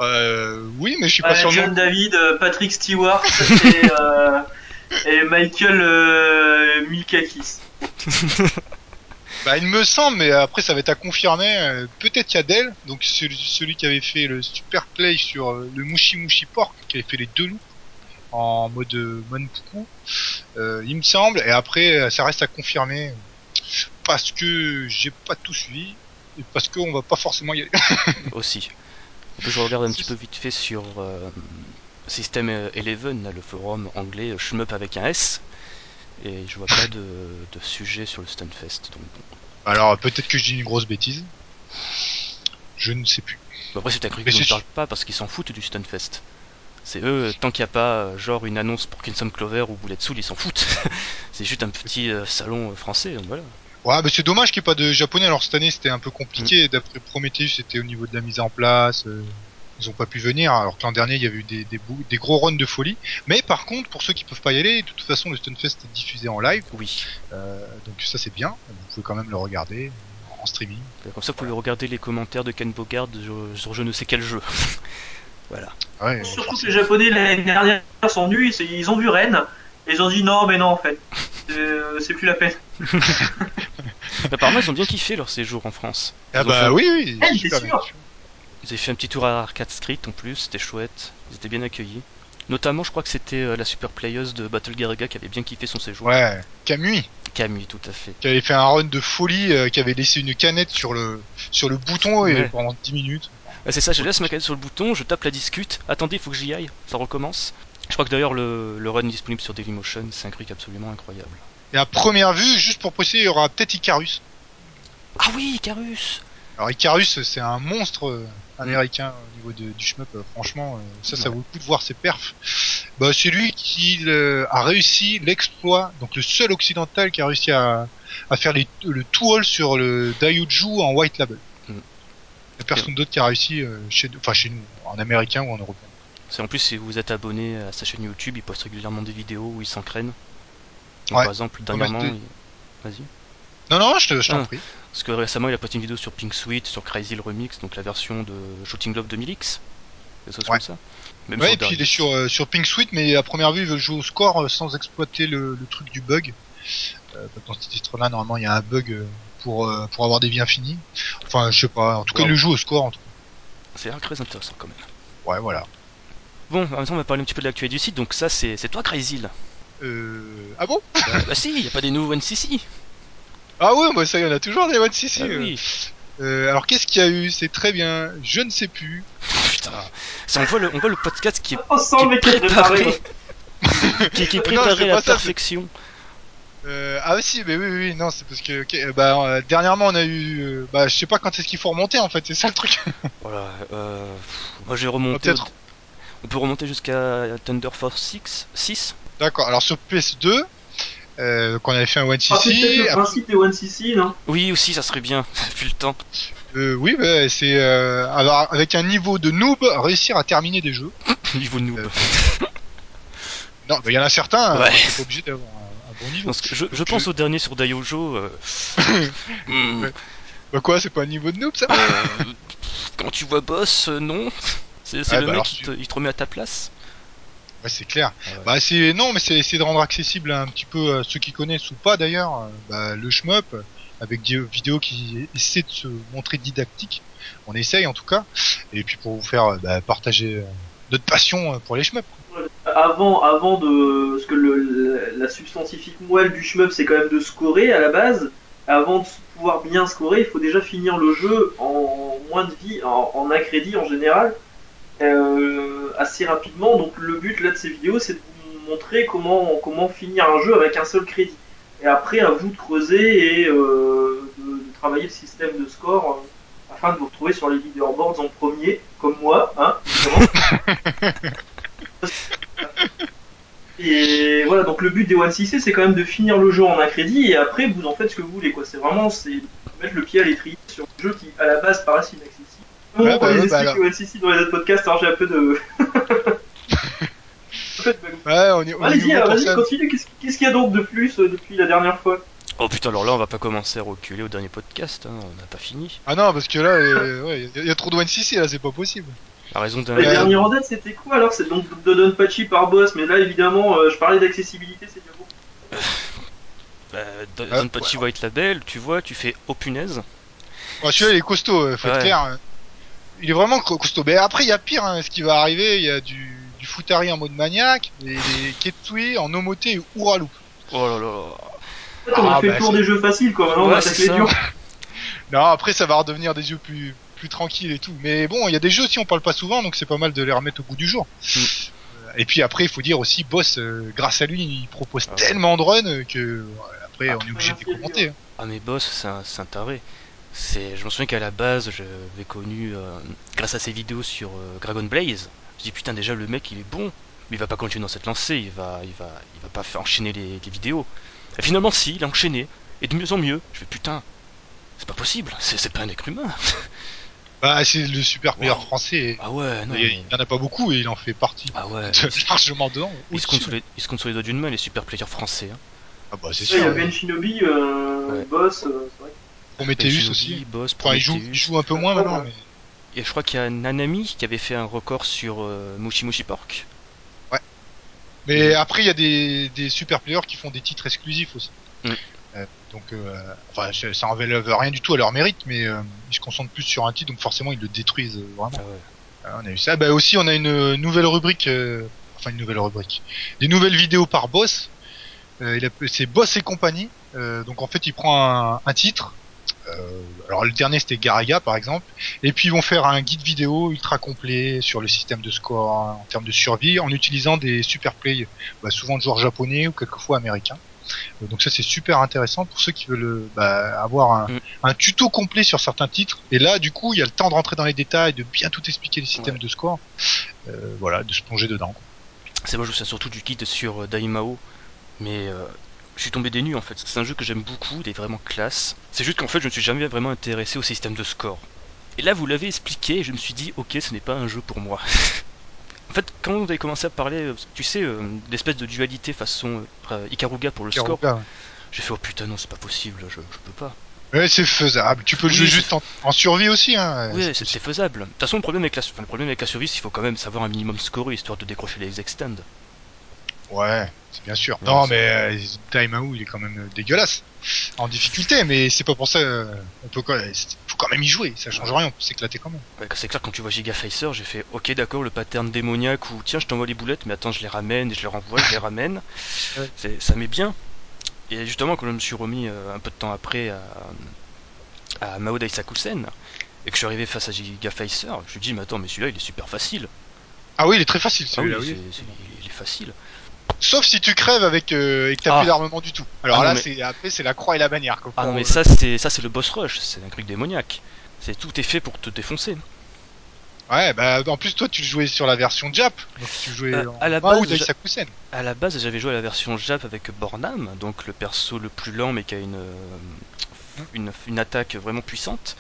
Euh, oui, mais je suis pas Ouais, sûr. John. David, euh, Patrick Stewart et, euh, et Michael euh, Milkakis. Bah, il me semble, mais après ça va être à confirmer. euh, Peut-être Yadel, donc celui, celui qui avait fait le super play sur euh, le Mushi Mushi Pork, qui avait fait les deux loups en mode euh, Monpuku. Euh, il me semble, et après euh, ça reste à confirmer parce que j'ai pas tout suivi et parce qu'on va pas forcément y aller. aussi. Je regarde un petit peu vite fait sur System Eleven, le forum anglais Shmup avec un S, et je vois pas de, de sujet sur le Stunfest. Donc. Alors peut-être que je dis une grosse bêtise. Je ne sais plus. Après, c'est Mais qu'ils ne parlent pas parce qu'ils s'en foutent du Stunfest. C'est eux, euh, tant qu'il n'y a pas euh, genre une annonce pour Kingdom Clover ou Bullet Soul, ils s'en foutent. c'est juste un petit euh, salon français, voilà. Ouais, mais c'est dommage qu'il n'y ait pas de japonais. Alors cette année, c'était un peu compliqué. D'après Prometheus, c'était au niveau de la mise en place. euh, ils ont pas pu venir. Alors que l'an dernier, il y avait eu des, des, gros runs de folie. Mais par contre, pour ceux qui peuvent pas y aller, de toute façon, le Stunfest est diffusé en live. Oui. Euh, donc ça, c'est bien. Vous pouvez quand même le regarder en streaming. Comme ça, vous pouvez regarder les commentaires de Ken Bogard sur, sur je ne sais quel jeu. voilà. Ouais, Surtout que les Japonais l'année dernière sont venus, ils, ont vu Rennes, et ils ont dit non, mais non, en fait, Euh, c'est plus la peine. Apparemment, ils ont bien kiffé leur séjour en France. Ah Ils bah fait- oui, oui. Eh, bien. Ils avaient fait un petit tour à Arcade Street en plus, c'était chouette. Ils étaient bien accueillis. Notamment, je crois que c'était euh, la super playeuse de Battle Garaga qui avait bien kiffé son séjour. Ouais, Camui, Camille, tout à fait. qui avait fait un run de folie, euh, qui avait laissé une canette sur le sur le bouton et Ouais. pendant 10 minutes. Ah, c'est ça, je laisse ma canette sur le bouton, je tape la discute. Attendez, il faut que j'y aille, ça recommence. Je crois que d'ailleurs le, le run disponible sur Dailymotion, c'est un truc absolument incroyable. Et à première vue, juste pour préciser, il y aura peut-être Icarus. Ah oui, Carus Alors Icarus, c'est un monstre euh, Mm. américain au niveau de, du shmup. euh, franchement, euh, ça, ça Ouais. vaut le coup de voir ses perfs. Bah, c'est lui qui euh, a réussi l'exploit, donc le seul occidental qui a réussi à, à faire les, le tout all sur le Daiuju en white label. A personne d'autre qui a réussi euh, chez, enfin chez nous, en américain ou en européen. C'est en plus si vous êtes abonné à sa chaîne YouTube, il poste régulièrement des vidéos où il s'entraîne. Ouais. Par exemple, dernièrement, c'était- il- vas-y. Non, non, je te- je t'en Ah. prie. Parce que récemment, il a posté une vidéo sur Pink Sweet, sur Crazy le Remix, donc la version de Shooting Love 2000X. Des choses Ouais. comme ça. Même Ouais, et puis il est sur, euh, sur Pink Sweet, mais à première vue, il veut jouer au score euh, sans exploiter le, le truc du bug. Euh, dans ce titre-là, normalement, il y a un bug pour, euh, pour avoir des vies infinies. Enfin, je sais pas. En tout cas, il le joue au score. En tout C'est très intéressant quand même. Ouais, voilà. Bon, en même temps, on va parler un petit peu de l'actualité du site, donc ça, c'est c'est toi, Crazy, là. Euh... Ah bon? Bah, bah si, il y a pas des nouveaux NCC. Ah ouais, moi ça y en a toujours des One CC. Ah euh. oui. Euh, alors qu'est-ce qu'il y a eu? C'est très bien. Je ne sais plus. Putain. Ça, on, voit le, on voit le podcast qui est, On mec qui est préparé. qui, qui est Non, préparé à la ça, perfection. Euh, ah si, mais oui, oui, oui, non, c'est parce que ok, euh, bah, euh, dernièrement on a eu, euh, bah, je sais pas quand est-ce qu'il faut remonter en fait, c'est ça le truc. Voilà. Euh, moi, j'ai remonté. peut-être. On peut remonter jusqu'à Thunder Force 6, 6 D'accord. Alors sur PS2, euh, qu'on avait fait un One Ah, c'est le principe des One CC, non? Oui, aussi, ça serait bien. Vu le temps. Euh, oui, bah, c'est euh, avoir- avec un niveau de noob réussir à terminer des jeux. Niveau noob. Euh, Non, bah, il y en a certains. Ouais. euh, t'es pas obligé d'avoir Parce que je, pense euh, au dernier sur Daiojo. euh, hmm. Bah quoi, c'est pas un niveau de noob ça euh, quand tu vois boss, euh, non. C'est Ouais, le bah mec qui tu- te, il te remet à ta place. Ouais, c'est clair. Ah ouais. Bah c'est non, mais c'est essayer de rendre accessible un petit peu à ceux qui connaissent ou pas d'ailleurs, euh, bah, le shmup euh, avec des vidéos qui essaient de se montrer didactiques. On essaye en tout cas. Et puis pour vous faire euh, bah, partager euh, notre passion euh, pour les shmups. Avant, avant de. Parce que le, la, substantifique moelle du shmup, c'est quand même de scorer à la base. Avant de pouvoir bien scorer, il faut déjà finir le jeu en moins de vie, en, en un crédit en général, euh, assez rapidement. Donc le but là de ces vidéos, c'est de vous montrer comment, comment finir un jeu avec un seul crédit. Et après, à vous de creuser et euh, de, travailler le système de score euh, afin de vous retrouver sur les leaderboards en premier, comme moi, hein. Et voilà, donc le but des One CC, c'est quand même de finir le jeu en un crédit et après vous en faites ce que vous voulez. quoi. C'est vraiment c'est mettre le pied à l'étrier sur un jeu qui à la base paraissent inaccessible. Bon, Ouais, on bah les ouais, explique bah alors. dans les autres podcasts, alors j'ai un peu de. Ouais, on est, Allez-y, vas-y, ça. continue. Qu'est-ce qu'est-ce qu'il y a donc de plus euh, depuis la dernière fois? Oh putain, alors là, on va pas commencer à reculer au dernier podcast. hein, On n'a pas fini. Ah non, parce que là, euh, ouais, il y, a- y a trop de One CC là, c'est pas possible. La raison d'un. La Ouais. dernière en date, c'était quoi alors C'est donc Dodonpachi par boss, mais là évidemment, euh, je parlais d'accessibilité, c'est bien beaucoup. Bah, dans Ah, dans le petit White Label, tu vois, tu fais oh punaise. Bon, celui-là, il est costaud, euh, faut être Ouais. clair. hein. Il est vraiment co- costaud. Mais après, il y a pire, hein, ce qui va arriver. Il y a du, du Futari en mode maniaque, et des Ketsui en Omoté et. Oh là là. On a Ah, fait bah, le tour c'est- des jeux faciles, quoi. Maintenant, on Ouais, c'est les durs. Non, après, ça va redevenir des jeux plus, plus tranquilles et tout. Mais bon, il y a des jeux aussi, on parle pas souvent, donc c'est pas mal de les remettre au goût du jour. Mm. Et puis après, il faut dire aussi, Boss, euh, grâce à lui, il propose Ah ouais. tellement de runs que après, Ah. on est obligé de les commenter. hein. Ah mais boss, c'est un, c'est un taré. C'est, je me souviens qu'à la base, je l'avais connu euh, grâce à ses vidéos sur euh, Dragon Blaze. Je dis putain déjà le mec il est bon, mais il va pas continuer dans cette lancée, il va, il va, il va pas faire enchaîner les, les vidéos. Et finalement si, il a enchaîné, et de mieux en mieux. Je fais putain, c'est pas possible, c'est, c'est pas un être humain. Bah, c'est le super player Wow. français. et Ah ouais, non. il, y a- mais- il y en a pas beaucoup et il en fait partie. Ah ouais. de- largement dedans. Il se, compte sur les, il se compte sur les doigts d'une main les super players français. Hein. Ah bah, c'est Ouais, Il y sûr. a Ben Shinobi, euh, Ouais. Boss, euh, c'est vrai. Prometheus Ben Shinobi, aussi. Boss, Enfin, il joue, Prometheus. il joue un peu moins maintenant, mais. Et je crois qu'il y a Nanami qui avait fait un record sur euh, Mushi Mushi Pork. Mais après, il y a des, des super players qui font des titres exclusifs aussi. Mm. Donc, euh, enfin, ça enlève rien du tout à leur mérite, mais euh, ils se concentrent plus sur un titre, donc forcément, ils le détruisent euh, vraiment. Ah ouais. Ah, on a eu ça. Bah aussi, on a une nouvelle rubrique, euh, enfin une nouvelle rubrique, des nouvelles vidéos par boss. Euh, c'est Boss et compagnie. Euh, donc en fait, il prend un, un titre. Euh, alors le dernier c'était Garaga par exemple, et puis ils vont faire un guide vidéo ultra complet sur le système de score en termes de survie en utilisant des super plays, bah, souvent de joueurs japonais ou quelquefois américains. Euh, donc ça c'est super intéressant pour ceux qui veulent euh, bah, avoir un, Mm. un tuto complet sur certains titres. Et là du coup il y a le temps de rentrer dans les détails, de bien tout expliquer les systèmes Ouais. de score, euh, voilà, de se plonger dedans. C'est moi je sais surtout du guide sur Daimao, mais euh, je suis tombé des nues en fait. C'est un jeu que j'aime beaucoup, il est vraiment classe. C'est juste qu'en fait je ne suis jamais vraiment intéressé au système de score. Et là vous l'avez expliqué et je me suis dit ok ce n'est pas un jeu pour moi. en fait quand vous avez commencé à parler, euh, tu sais, euh, d'espèce de dualité façon euh, Ikaruga pour le score, Ikaruga, j'ai fait oh putain non c'est pas possible, je, je peux pas. Ouais, c'est faisable. Tu peux le jouer juste en, en survie aussi. Hein. Oui, c'est c'est faisable. De toute façon, le problème avec la, enfin, le problème avec la survie, c'est qu'il faut quand même savoir un minimum scorer histoire de décrocher les extends. Ouais, c'est bien sûr. Non, mais euh, Daimao, il est quand même euh, dégueulasse en difficulté, mais c'est pas pour ça. euh, on peut quand même, faut quand même y jouer. Ça change rien. On peut s'éclater quand même. Ouais, c'est clair, quand tu vois Giga Facer, j'ai fait ok, d'accord, le pattern démoniaque où tiens, je t'envoie les boulettes, mais attends, je les ramène et je les renvoie, je les ramène. Ouais. Ça met bien. Et justement, quand je me suis remis euh, un peu de temps après à, à Mao Daisakusen et que je suis arrivé face à Giga Facer, je me suis dit, mais attends, mais celui-là il est super facile. Ah oui, il est très facile Ah oui, celui-là. oui. il est facile. Sauf si tu crèves avec euh, et que t'as Ah. plus d'armement du tout. Alors Ah là, mais- c'est après c'est la croix et la bannière. Quoi, Ah non, mais euh, ça, c'est ça c'est le boss rush, c'est un truc démoniaque. C'est tout est fait pour te défoncer. Ouais, bah en plus toi tu jouais sur la version Jap, donc tu jouais Euh, en à la base, Daisakusen. À la base, j'avais joué à la version Jap avec Bornam, donc le perso le plus lent mais qui a une, euh, une, une attaque vraiment puissante.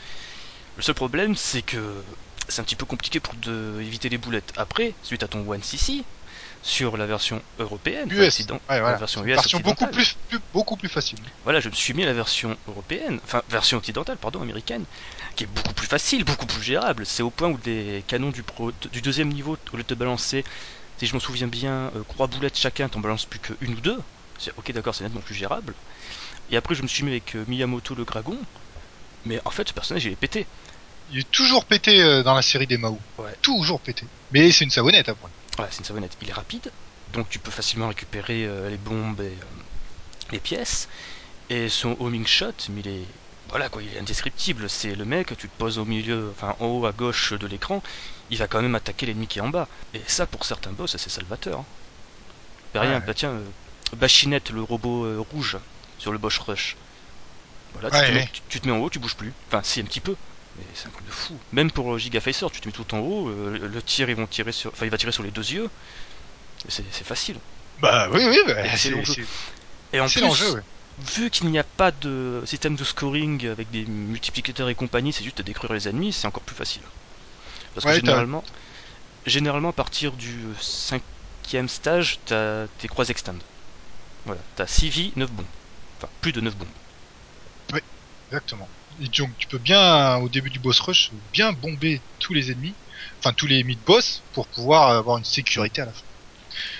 Le seul problème, c'est que c'est un petit peu compliqué pour de, éviter les boulettes. Après, suite à ton One CC, sur la version européenne, Ouais, voilà. la version US version beaucoup occidentale, plus, plus- beaucoup plus facile. voilà, je me suis mis à la version européenne, enfin version occidentale, pardon, américaine, qui est beaucoup plus facile, beaucoup plus gérable. C'est au point où les canons du, pro- du deuxième niveau, au lieu de te balancer, si je m'en souviens bien, euh, trois boulettes chacun, t'en balances plus qu'une ou deux. C'est ok, d'accord, c'est nettement plus gérable. Et après, je me suis mis avec euh, Miyamoto le dragon, mais en fait, ce personnage il est pété. Il est toujours pété euh, dans la série des Mao. Ouais. Toujours pété. Mais c'est une savonnette après. Voilà, c'est une savonnette. Il est rapide, donc tu peux facilement récupérer euh, les bombes et euh, les pièces. Et son homing shot, mais il est. Voilà quoi, il est indescriptible. C'est le mec, tu te poses au milieu, enfin en haut à gauche de l'écran, il va quand même attaquer l'ennemi qui est en bas. Et ça, pour certains boss, c'est salvateur. Hein. Bah, rien, Ouais. bah tiens, euh, Bachinette, le robot euh, rouge, sur le boss rush. Voilà, tu, Ouais, te mets, ouais. tu- tu te mets en haut, tu bouges plus. Enfin, si, un petit peu. Mais c'est un truc de fou. Même pour euh, Giga Facer, tu te mets tout en haut, euh, le- tir, ils vont tirer sur. Enfin, il va tirer sur les deux yeux. C'est c'est facile. Bah oui, oui, bah, c'est c'est l'enjeu. c'est- Et en plus, ouais. vu qu'il n'y a pas de système de scoring avec des multiplicateurs et compagnie, c'est juste de détruire les ennemis, c'est encore plus facile. Parce que Ouais, généralement, généralement, à partir du cinquième stage, t'as tes croix extend. Voilà, t'as 6 vies, 9 bombes. Enfin, plus de 9 bombes. Exactement. Et donc tu peux bien, au début du boss rush, bien bomber tous les ennemis, enfin tous les mid-boss, pour pouvoir avoir une sécurité à la fin.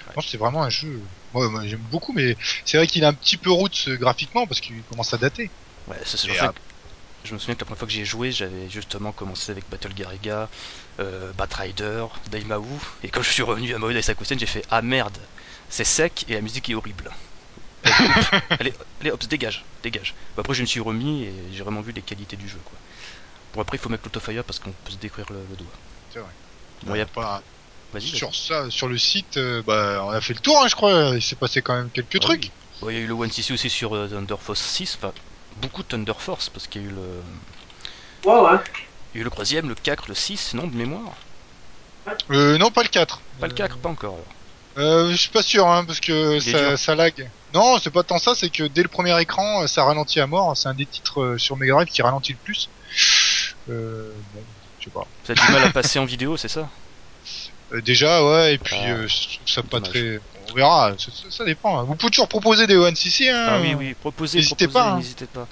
Je pense que c'est vraiment un jeu Moi, moi, j'aime beaucoup, mais c'est vrai qu'il est un petit peu roots euh, graphiquement parce qu'il commence à dater. Ouais, ça, c'est que je me souviens que la première fois que j'y ai joué, j'avais justement commencé avec Battle Garriga, euh, Batrider, Daimao, et quand je suis revenu à et Sakusen, j'ai fait Ah merde, c'est sec et la musique est horrible. Allez, hop, allez, hop, dégage, dégage. Bon, après, je me suis remis et j'ai vraiment vu les qualités du jeu, quoi. Bon, après, il faut mettre l'autofire parce qu'on peut se décrire le, le doigt. C'est vrai. Bon, y a pas. Vas-y, vas-y. Sur ça, sur le site, euh, bah, on a fait le tour, hein, je crois. Il s'est passé quand même quelques Ah trucs. oui. Bon, il y a eu le One CC aussi sur euh, Thunder Force 6, enfin, beaucoup de Thunder Force, parce qu'il y a eu le, Ouais, ouais. il y a eu le troisième, le 4, le 6, non, de mémoire Euh, non, pas le 4. Pas le 4, pas encore. alors. Euh, je suis pas sûr, hein, parce que ça, ça lag. Non, c'est pas tant ça, c'est que dès le premier écran, euh, ça ralentit à mort. C'est un des titres euh, sur Mega Drive qui ralentit le plus. Euh, bon, je sais pas. Ça a du mal à passer en vidéo, c'est ça? Euh, déjà, ouais, et puis Ah, euh, je trouve ça pas dommage. très. On verra, ça, dépend. Vous pouvez toujours proposer des One CC, hein. Ah oui, oui, proposez, N'hésitez proposez, pas, hein. n'hésitez pas.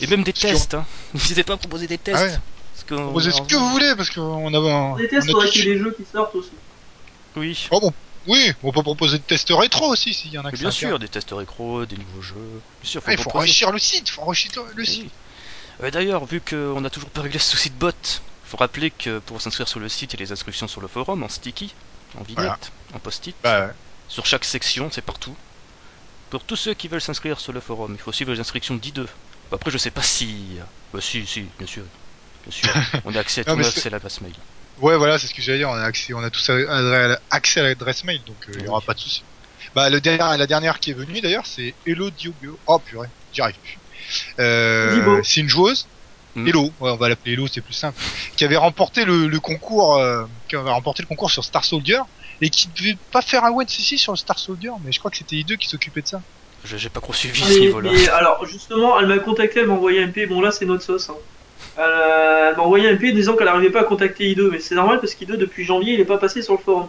Et même des tests, hein. N'hésitez pas à proposer des tests. Ah ouais. Parce qu'on- Proposez ce on- que vous voulez, parce qu'on a. On On a faudrait tout- qu'il y ait des jeux qui sortent aussi. Oui, Oh bon, oui, on peut proposer des tests rétro aussi, s'il y en a que bien sûr, des tests récro, des nouveaux jeux. Bien sûr, faut il faut enrichir le site, faut enrichir le Oui. site. Euh, D'ailleurs, vu qu'on a toujours pas réglé ce souci de bot, faut rappeler que pour s'inscrire sur le site, il y a les inscriptions sur le forum, en sticky, en vignette, Voilà. en post-it. Bah, ouais. Sur chaque section, c'est partout. Pour tous ceux qui veulent s'inscrire sur le forum, il faut suivre les instructions d'I2. Bon, après, je sais pas si. Bah, si, si, bien sûr. Bien sûr. On a accès à Non, tout neuf, c'est- c'est l'adresse mail. Ouais, voilà, c'est ce que j'allais dire. On a accès, on a tous accès à l'adresse mail, donc euh, il y Oui. aura pas de souci. Bah, le dernier, la dernière qui est venue d'ailleurs, c'est Hello Diogo. Oh purée, j'y arrive plus. Euh, c'est une joueuse. Mm. Hello, ouais, on va l'appeler Hello, c'est plus simple. Qui avait remporté le, le concours, euh, qui avait remporté le concours sur Star Soldier et qui devait pas faire un one CC sur le Star Soldier, mais je crois que c'était I2 qui s'occupait de ça. Je J'ai pas trop suivi ce niveau-là. alors, justement, elle m'a contacté, elle m'a envoyé un MP. Bon, là, c'est notre sauce. Hein. Euh, elle m'a envoyé un MP disant qu'elle n'arrivait pas à contacter I2, mais c'est normal parce qu'I2, depuis janvier, il est pas passé sur le forum.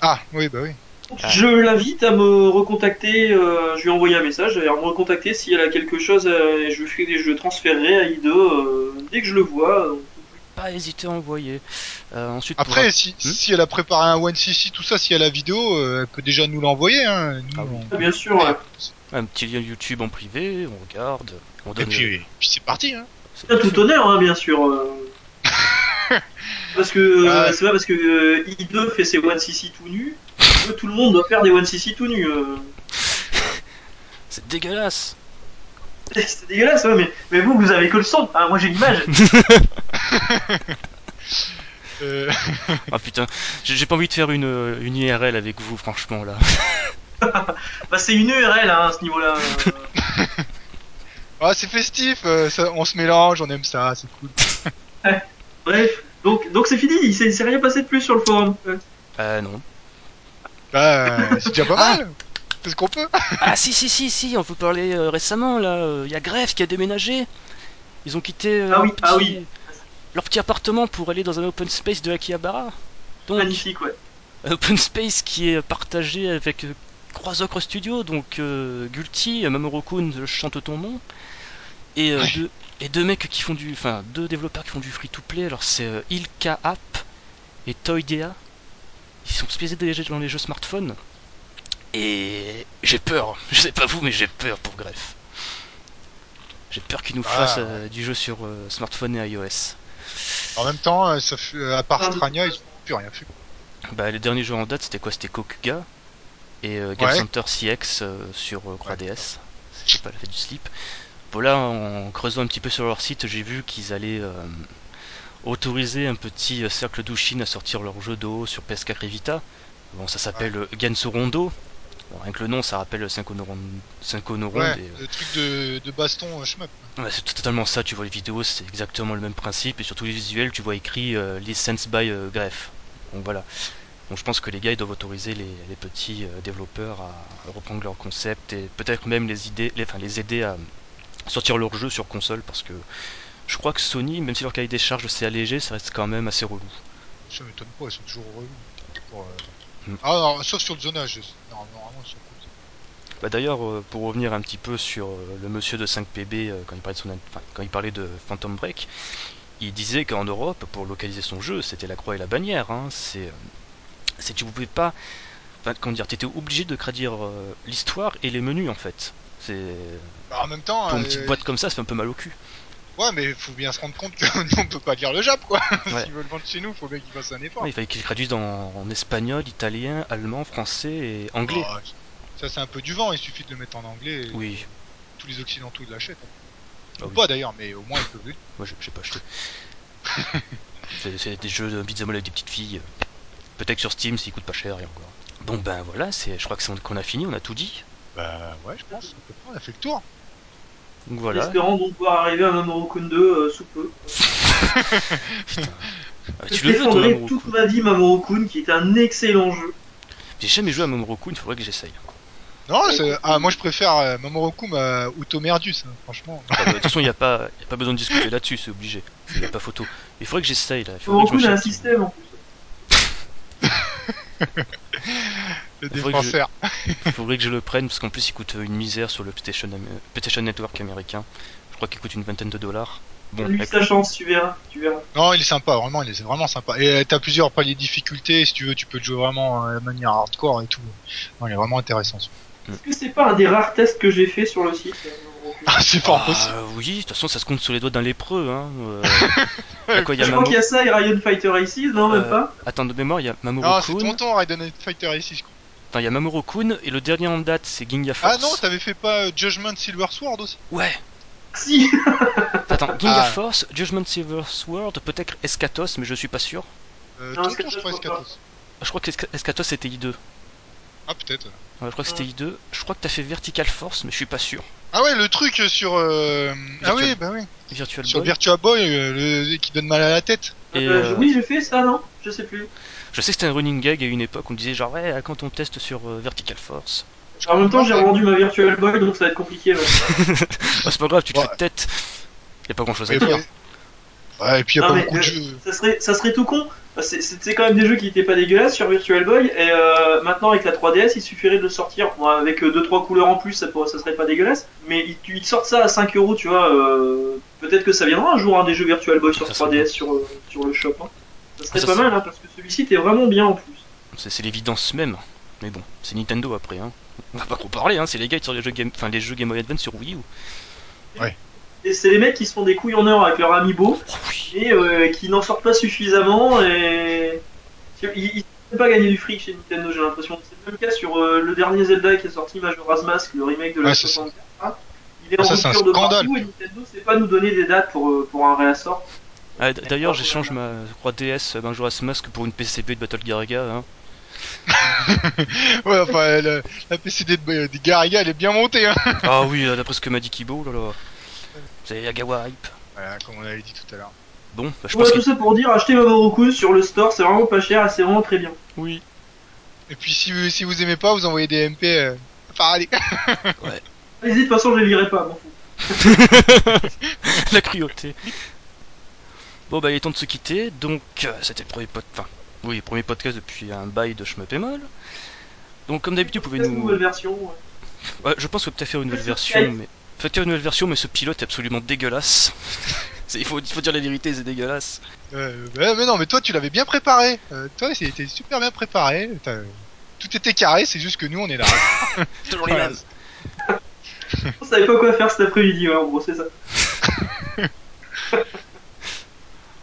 Ah, oui, bah oui. Donc, Ah. Je l'invite à me recontacter. euh, je lui ai envoyé un message, à me recontacter si elle a quelque chose. euh, et je, ferai, je transférerai à I2 euh, dès que je le vois. donc. Pas hésiter à envoyer. Euh, ensuite, pour Après, si, Hmm si elle a préparé un one CC, tout ça, si elle a la vidéo, euh, elle peut déjà nous l'envoyer. Hein. Ah oui. on- Bien sûr, ouais. un petit lien YouTube en privé, on regarde, on Et donne. puis, le- et puis c'est parti. Hein. C'est tout honneur, hein, bien sûr. euh. parce que euh, Ouais. c'est pas parce que euh, I2 fait ses One CC tout nus que tout le monde doit faire des One CC tout nus. euh. C'est dégueulasse. C'est dégueulasse, ouais, mais, mais vous, vous avez que le son. Ah, moi, j'ai l'image. Euh, Ah putain, j'ai pas envie de faire une, une IRL avec vous, franchement là. bah, c'est une URL hein, à ce niveau-là. Euh. Ah, c'est festif, euh, ça- on se mélange, on aime ça, c'est cool. Bref, donc donc c'est fini. Il s'est il s'est rien passé de plus sur le forum. Ouais. Euh, non. Bah, euh, c'est déjà pas Ah. mal. C'est ce qu'on peut. Ah si si si si, on peut parler euh, récemment là. Il y a Greffe qui a déménagé. Ils ont quitté euh, Ah oui, leur, ah petit, oui. leur petit appartement pour aller dans un open space de Akihabara. Donc Magnifique, ouais. un open space qui est partagé avec euh, trois autres studios, donc euh, Gulti, euh, Mamoru-kun, je chante ton nom, et, euh, Ouais. deux, et deux mecs qui font du, enfin deux développeurs qui font du free-to-play. Alors c'est euh, Ilka App et Toydea. Ils sont spécialisés dans les jeux smartphones. Et j'ai peur. Je sais pas vous, mais j'ai peur pour Grefg. J'ai peur qu'ils nous Ah, fassent ouais. euh, du jeu sur euh, smartphone et iOS. En même temps, euh, ça à part Strania, ils ont plus rien fait. Bah, les derniers jeux en date, c'était quoi? C'était Kokuga et euh, Game Ouais. Center CX euh, sur euh, 3DS. C'était pas la fête du slip. Bon, là, en creusant un petit peu sur leur site, j'ai vu qu'ils allaient euh, autoriser un petit euh, cercle d'Ushin à sortir leur jeu d'eau sur PS4 et Vita. Bon, ça s'appelle euh, Genso Rondo. Bon, rien que le nom, ça rappelle Synchrono Synchrono Ouais, et, euh, le truc de, de baston euh, shmup. Ouais, c'est totalement ça, tu vois les vidéos, c'est exactement le même principe, et surtout les visuels, tu vois écrit euh, License by euh, Grefg. Donc voilà. Donc je pense que les gars, ils doivent autoriser les, les petits euh, développeurs à reprendre leur concept, et peut-être même les, idées, les, enfin, les aider à sortir leur jeu sur console, parce que je crois que Sony, même si leur cahier des charges c'est allégé, ça reste quand même assez relou. Ça m'étonne pas, ils sont toujours relous. Pour, euh, Hmm. Ah, sauf sur le zonage. Normalement, ils sont cool. Bah d'ailleurs, euh, pour revenir un petit peu sur euh, le monsieur de 5PB euh, quand il parlait de son, enfin, quand il parlait de Phantom Break, il disait qu'en Europe, pour localiser son jeu, c'était la croix et la bannière. Hein, c'est, c'est vous pouvez pas Enfin, comment dire, t'étais obligé de traduire l'histoire et les menus en fait. C'est Bah, en même temps, pour une euh, petite boîte comme ça, ça fait un peu mal au cul. ouais, mais faut bien se rendre compte que nous on peut pas lire le Jap quoi. Ouais. S'ils veulent vendre chez nous, faut bien qu'ils fassent un effort. Ouais, il fallait qu'ils traduisent en, en espagnol, italien, allemand, français et anglais. Oh, ça c'est un peu du vent, il suffit de le mettre en anglais. et Oui. Tous les occidentaux ils l'achètent. Ah Ou oui. pas d'ailleurs, mais au moins ils peuvent le Moi, je j'ai pas acheté. c'est, des jeux de beat'em avec des petites filles. Peut-être sur Steam, s'ils coûtent pas cher et encore. Bon ben voilà, c'est, je crois que c'est qu'on a fini, on a tout dit. Bah ouais, je pense. à peu près, On a fait le tour. Donc voilà. espérant donc pouvoir arriver à Mamoru Kun 2 euh, sous peu. Putain. Ah, Je tu le veux, toi, défendrai Mamoru toute ma vie Mamoru Kun, qui est un excellent jeu. J'ai jamais joué à Mamoru Kun, il faudrait que j'essaye. Non, c'est- ah, moi je préfère euh, Mamorokum à Utomerdus, hein, franchement. Ah, bah, De toute façon, il n'y a, pas- y a pas besoin de discuter là-dessus, c'est obligé. Il n'y a pas photo. Il faudrait que j'essaye là. Il faudrait Mamoru que je Kun a un système en plus. Le défenseur. Il faudrait que je le prenne parce qu'en plus il coûte une misère sur le PlayStation, Am- PlayStation Network américain. Je crois qu'il coûte une vingtaine de dollars. Bon, Lui sa chance, tu verras, tu verras. Non, il est sympa, vraiment, il est vraiment sympa. Et euh, t'as plusieurs paliers de difficulté, si tu veux, tu peux te jouer vraiment euh, de manière hardcore et tout. Non, il est vraiment intéressant. celui-là. Est-ce que c'est pas un des rares tests que j'ai fait sur le site euh, Ah, c'est fort Ah, possible. oui, de toute façon ça se compte sur les doigts d'un lépreux. Hein. Euh, y a quoi, y a Je crois qu'il y a ça et Ryan Fighter Aces, non même Euh, pas Attends, de mémoire, il y a Mamoru Non, c'est tonton Raiden Fighter ici, je crois. Attends, il y a Mamoru Kun et le dernier en date c'est Ginga Force. Ah non, t'avais fait pas euh, Judgment Silver Sword aussi Ouais. Si Attends, Ginga Ah. Force, Judgment Silver Sword, peut-être Escatos, mais je suis pas sûr. euh, Non, Tonton, Escatos, je crois crois Escatos. Je crois que Escatos c'était I2. Ah, peut-être. Ouais, je crois que c'était I2. Je crois que t'as fait Vertical Force, mais je suis pas sûr. Ah ouais, le truc euh, sur... euh, Ah oui, bah oui. Virtual Sur Boy. Virtua Boy, euh, le... qui donne mal à la tête. Et, Euh, euh, Oui, j'ai fait ça, non? Je sais plus. Je sais que c'était un running gag à une époque, on disait genre ouais, quand on teste sur euh, Vertical Force. En même temps, j'ai revendu ma Virtual Boy, donc ça va être compliqué. Oh, c'est pas grave, tu te Ouais. fais de tête. Y a pas grand chose à dire. ouais. Et puis y a Non, pas beaucoup de euh, jeux. Ça serait, ça serait tout con. C'est- C'était quand même des jeux qui étaient pas dégueulasses sur Virtual Boy. Et euh, maintenant, avec la 3DS, il suffirait de le sortir. Bon, avec 2-3 couleurs en plus, ça, pourrait- ça serait pas dégueulasse. Mais ils, ils te sortent ça à 5 euros, tu vois. euh, Peut-être que ça viendra un jour, hein, des jeux Virtual Boy sur Ça serait 3DS bien. sur, sur le shop. hein. Ça serait Ça pas mal, hein, parce que celui-ci était vraiment bien en plus. C'est c'est l'évidence même. Mais bon, c'est Nintendo après. Hein. On va pas trop parler, hein. c'est les gars sur les jeux Game, enfin les jeux Game Boy Advance sur Wii U. Et c'est les mecs qui se font des couilles en or avec leur amiibo. Oh, oui. et euh, qui n'en sortent pas suffisamment et ils, ils peuvent pas gagner du fric chez Nintendo j'ai l'impression c'est le même cas sur euh, le dernier Zelda qui est sorti Majora's Mask le remake de la Ouais, c'est ça. 64 hein. il est Ah, en ça, un de scandale. partout et Nintendo sait pas nous donner des dates pour, euh, pour un réassort Ah, D'ailleurs, j'échange ma je crois, DS euh, Majora's Mask pour une PCB de Battle Garaga. Hein. Ouais, enfin, le- la PCD de, de Garaga, elle est bien montée, hein. ah oui, euh, d'après ce que m'a dit Kibo, là là. C'est Yagawa Hype. Voilà, comme on avait dit tout à l'heure. Bon, bah, je pense tout que. ça pour dire achetez Mamoru sur le store c'est vraiment pas cher et c'est vraiment très bien Oui. Et puis, si vous, si vous aimez pas, vous envoyez des MP euh, à Faraday. allez-y de toute façon je les lirai pas m'en fous La cruauté. Bon bah il est temps de se quitter, donc euh, c'était le premier pod... enfin, oui, premier podcast depuis un bail de Shmup et Moll. Donc comme d'habitude, vous pouvez nous... nouvelle version ouais. Ouais, je pense que peut-être faire une nouvelle version, mais... Faites faire une nouvelle version, mais ce pilote est absolument dégueulasse. C'est- il, faut, dire la vérité, c'est dégueulasse. Euh, bah, mais non, mais toi, tu l'avais bien préparé. Euh, toi, c'était super bien préparé. Tout était carré, c'est juste que nous, on est là. Toujours les mêmes. on savait pas quoi faire cet après-midi ouais, en gros c'est ça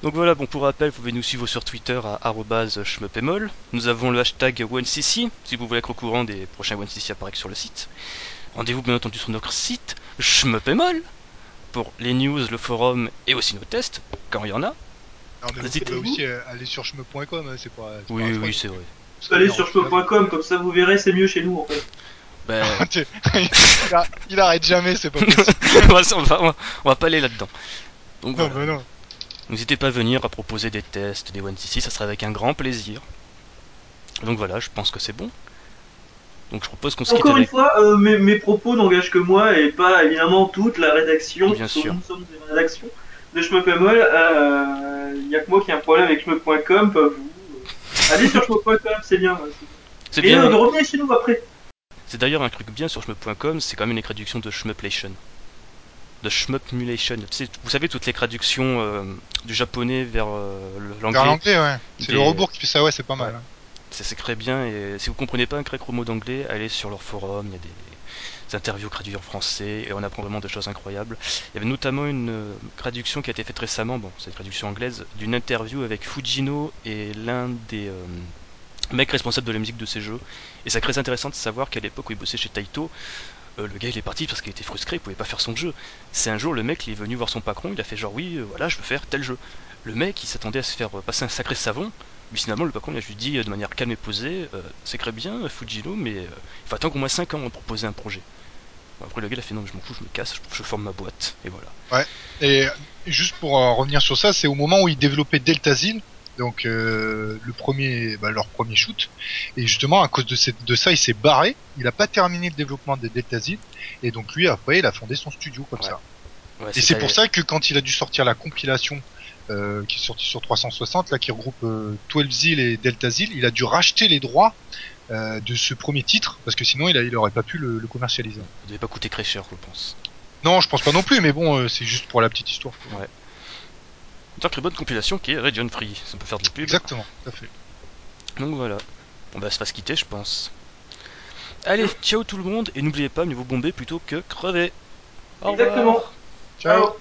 Donc voilà, bon pour rappel, vous pouvez nous suivre sur Twitter à arrobase shmupemol. Nous avons le hashtag OneCC, si vous voulez être au courant des prochains OneCC apparaître sur le site. Rendez-vous bien entendu sur notre site shmupemol pour les news, le forum et aussi nos tests, quand il y en a. Non, mais vous pouvez t'es aussi euh, aller sur c'est pas. c'est Oui, pas oui, affreux. c'est vrai. allez sur cheveux.com comme ça vous verrez c'est mieux chez nous en fait Ben, il, a- il arrête jamais, c'est pas possible. on, va, on va- on va pas aller là-dedans. Donc non, voilà. bah non. N'hésitez pas à venir à proposer des tests, des OneCC, ça sera avec un grand plaisir. Donc voilà, je pense que c'est bon. Donc je propose qu'on se Encore une avec... fois, euh, mes, mes propos n'engagent que moi et pas évidemment toute la rédaction. Bien sûr. Nous sommes des rédactions de Schmeupemol. Il n'y a que moi qui ai un problème avec Schmeup.com, pas vous. Euh, Allez sur Schmeup.com, c'est bien. c'est bien. Et euh, revenez chez nous après. c'est d'ailleurs un truc bien sur shmup.com, c'est quand même une traduction de shmuplation. De sais, vous savez, toutes les traductions euh, du japonais vers euh, le- Vers l'anglais, l'anglais, ouais. C'est Des- le rebours qui fait ça, ouais, c'est pas mal. hein. Ça s'écrit bien et si vous comprenez pas un grec mot d'anglais, allez sur leur forum, il y a des interviews traduites en français et on apprend vraiment des choses incroyables. Il y avait notamment une euh, traduction qui a été faite récemment, bon, c'est une traduction anglaise, d'une interview avec Fujino et l'un des mecs responsables de la musique de ces jeux. Et c'est très intéressant de savoir qu'à l'époque où il bossait chez Taito, euh, le gars il est parti parce qu'il était frustré, il pouvait pas faire son jeu. C'est un jour le mec il est venu voir son patron, il a fait genre oui, euh, voilà, je veux faire tel jeu. Le mec il s'attendait à se faire euh, passer un sacré savon, mais finalement le patron il a juste dit de manière calme et posée, c'est très bien Fujino, mais il faut attendre au moins 5 ans pour proposer un projet. Après le gars il a fait non je m'en fous, je me casse, je, forme ma boîte, et voilà. Et juste pour revenir sur ça, c'est au moment où ils développaient Deltazil, donc euh, le premier, bah, leur premier shoot. Et justement, à cause de, cette- de ça, il s'est barré. Il a pas terminé le développement des Deltazil. Et donc lui, après, il a fondé son studio comme Ouais. ça. Ouais, Et c'est pour ça que quand il a dû sortir la compilation euh, qui est sortie sur 360, là, qui regroupe euh, 12 Zil et Delta Zil, il a dû racheter les droits euh, de ce premier titre parce que sinon il, a, il aurait pas pu le, le commercialiser. Ça devait pas coûter très cher, je pense. Non, je pense pas non plus, mais bon, euh, c'est juste pour la petite histoire. Ouais. Une sacrée bonne compilation qui est Region Free, ça peut faire de la pub. Exactement, tout à fait. Donc voilà, on va se se quitter, je pense. Allez, ciao tout le monde, et n'oubliez pas, mieux vous bomber plutôt que crever. Au revoir. Exactement. Ciao. Ciao.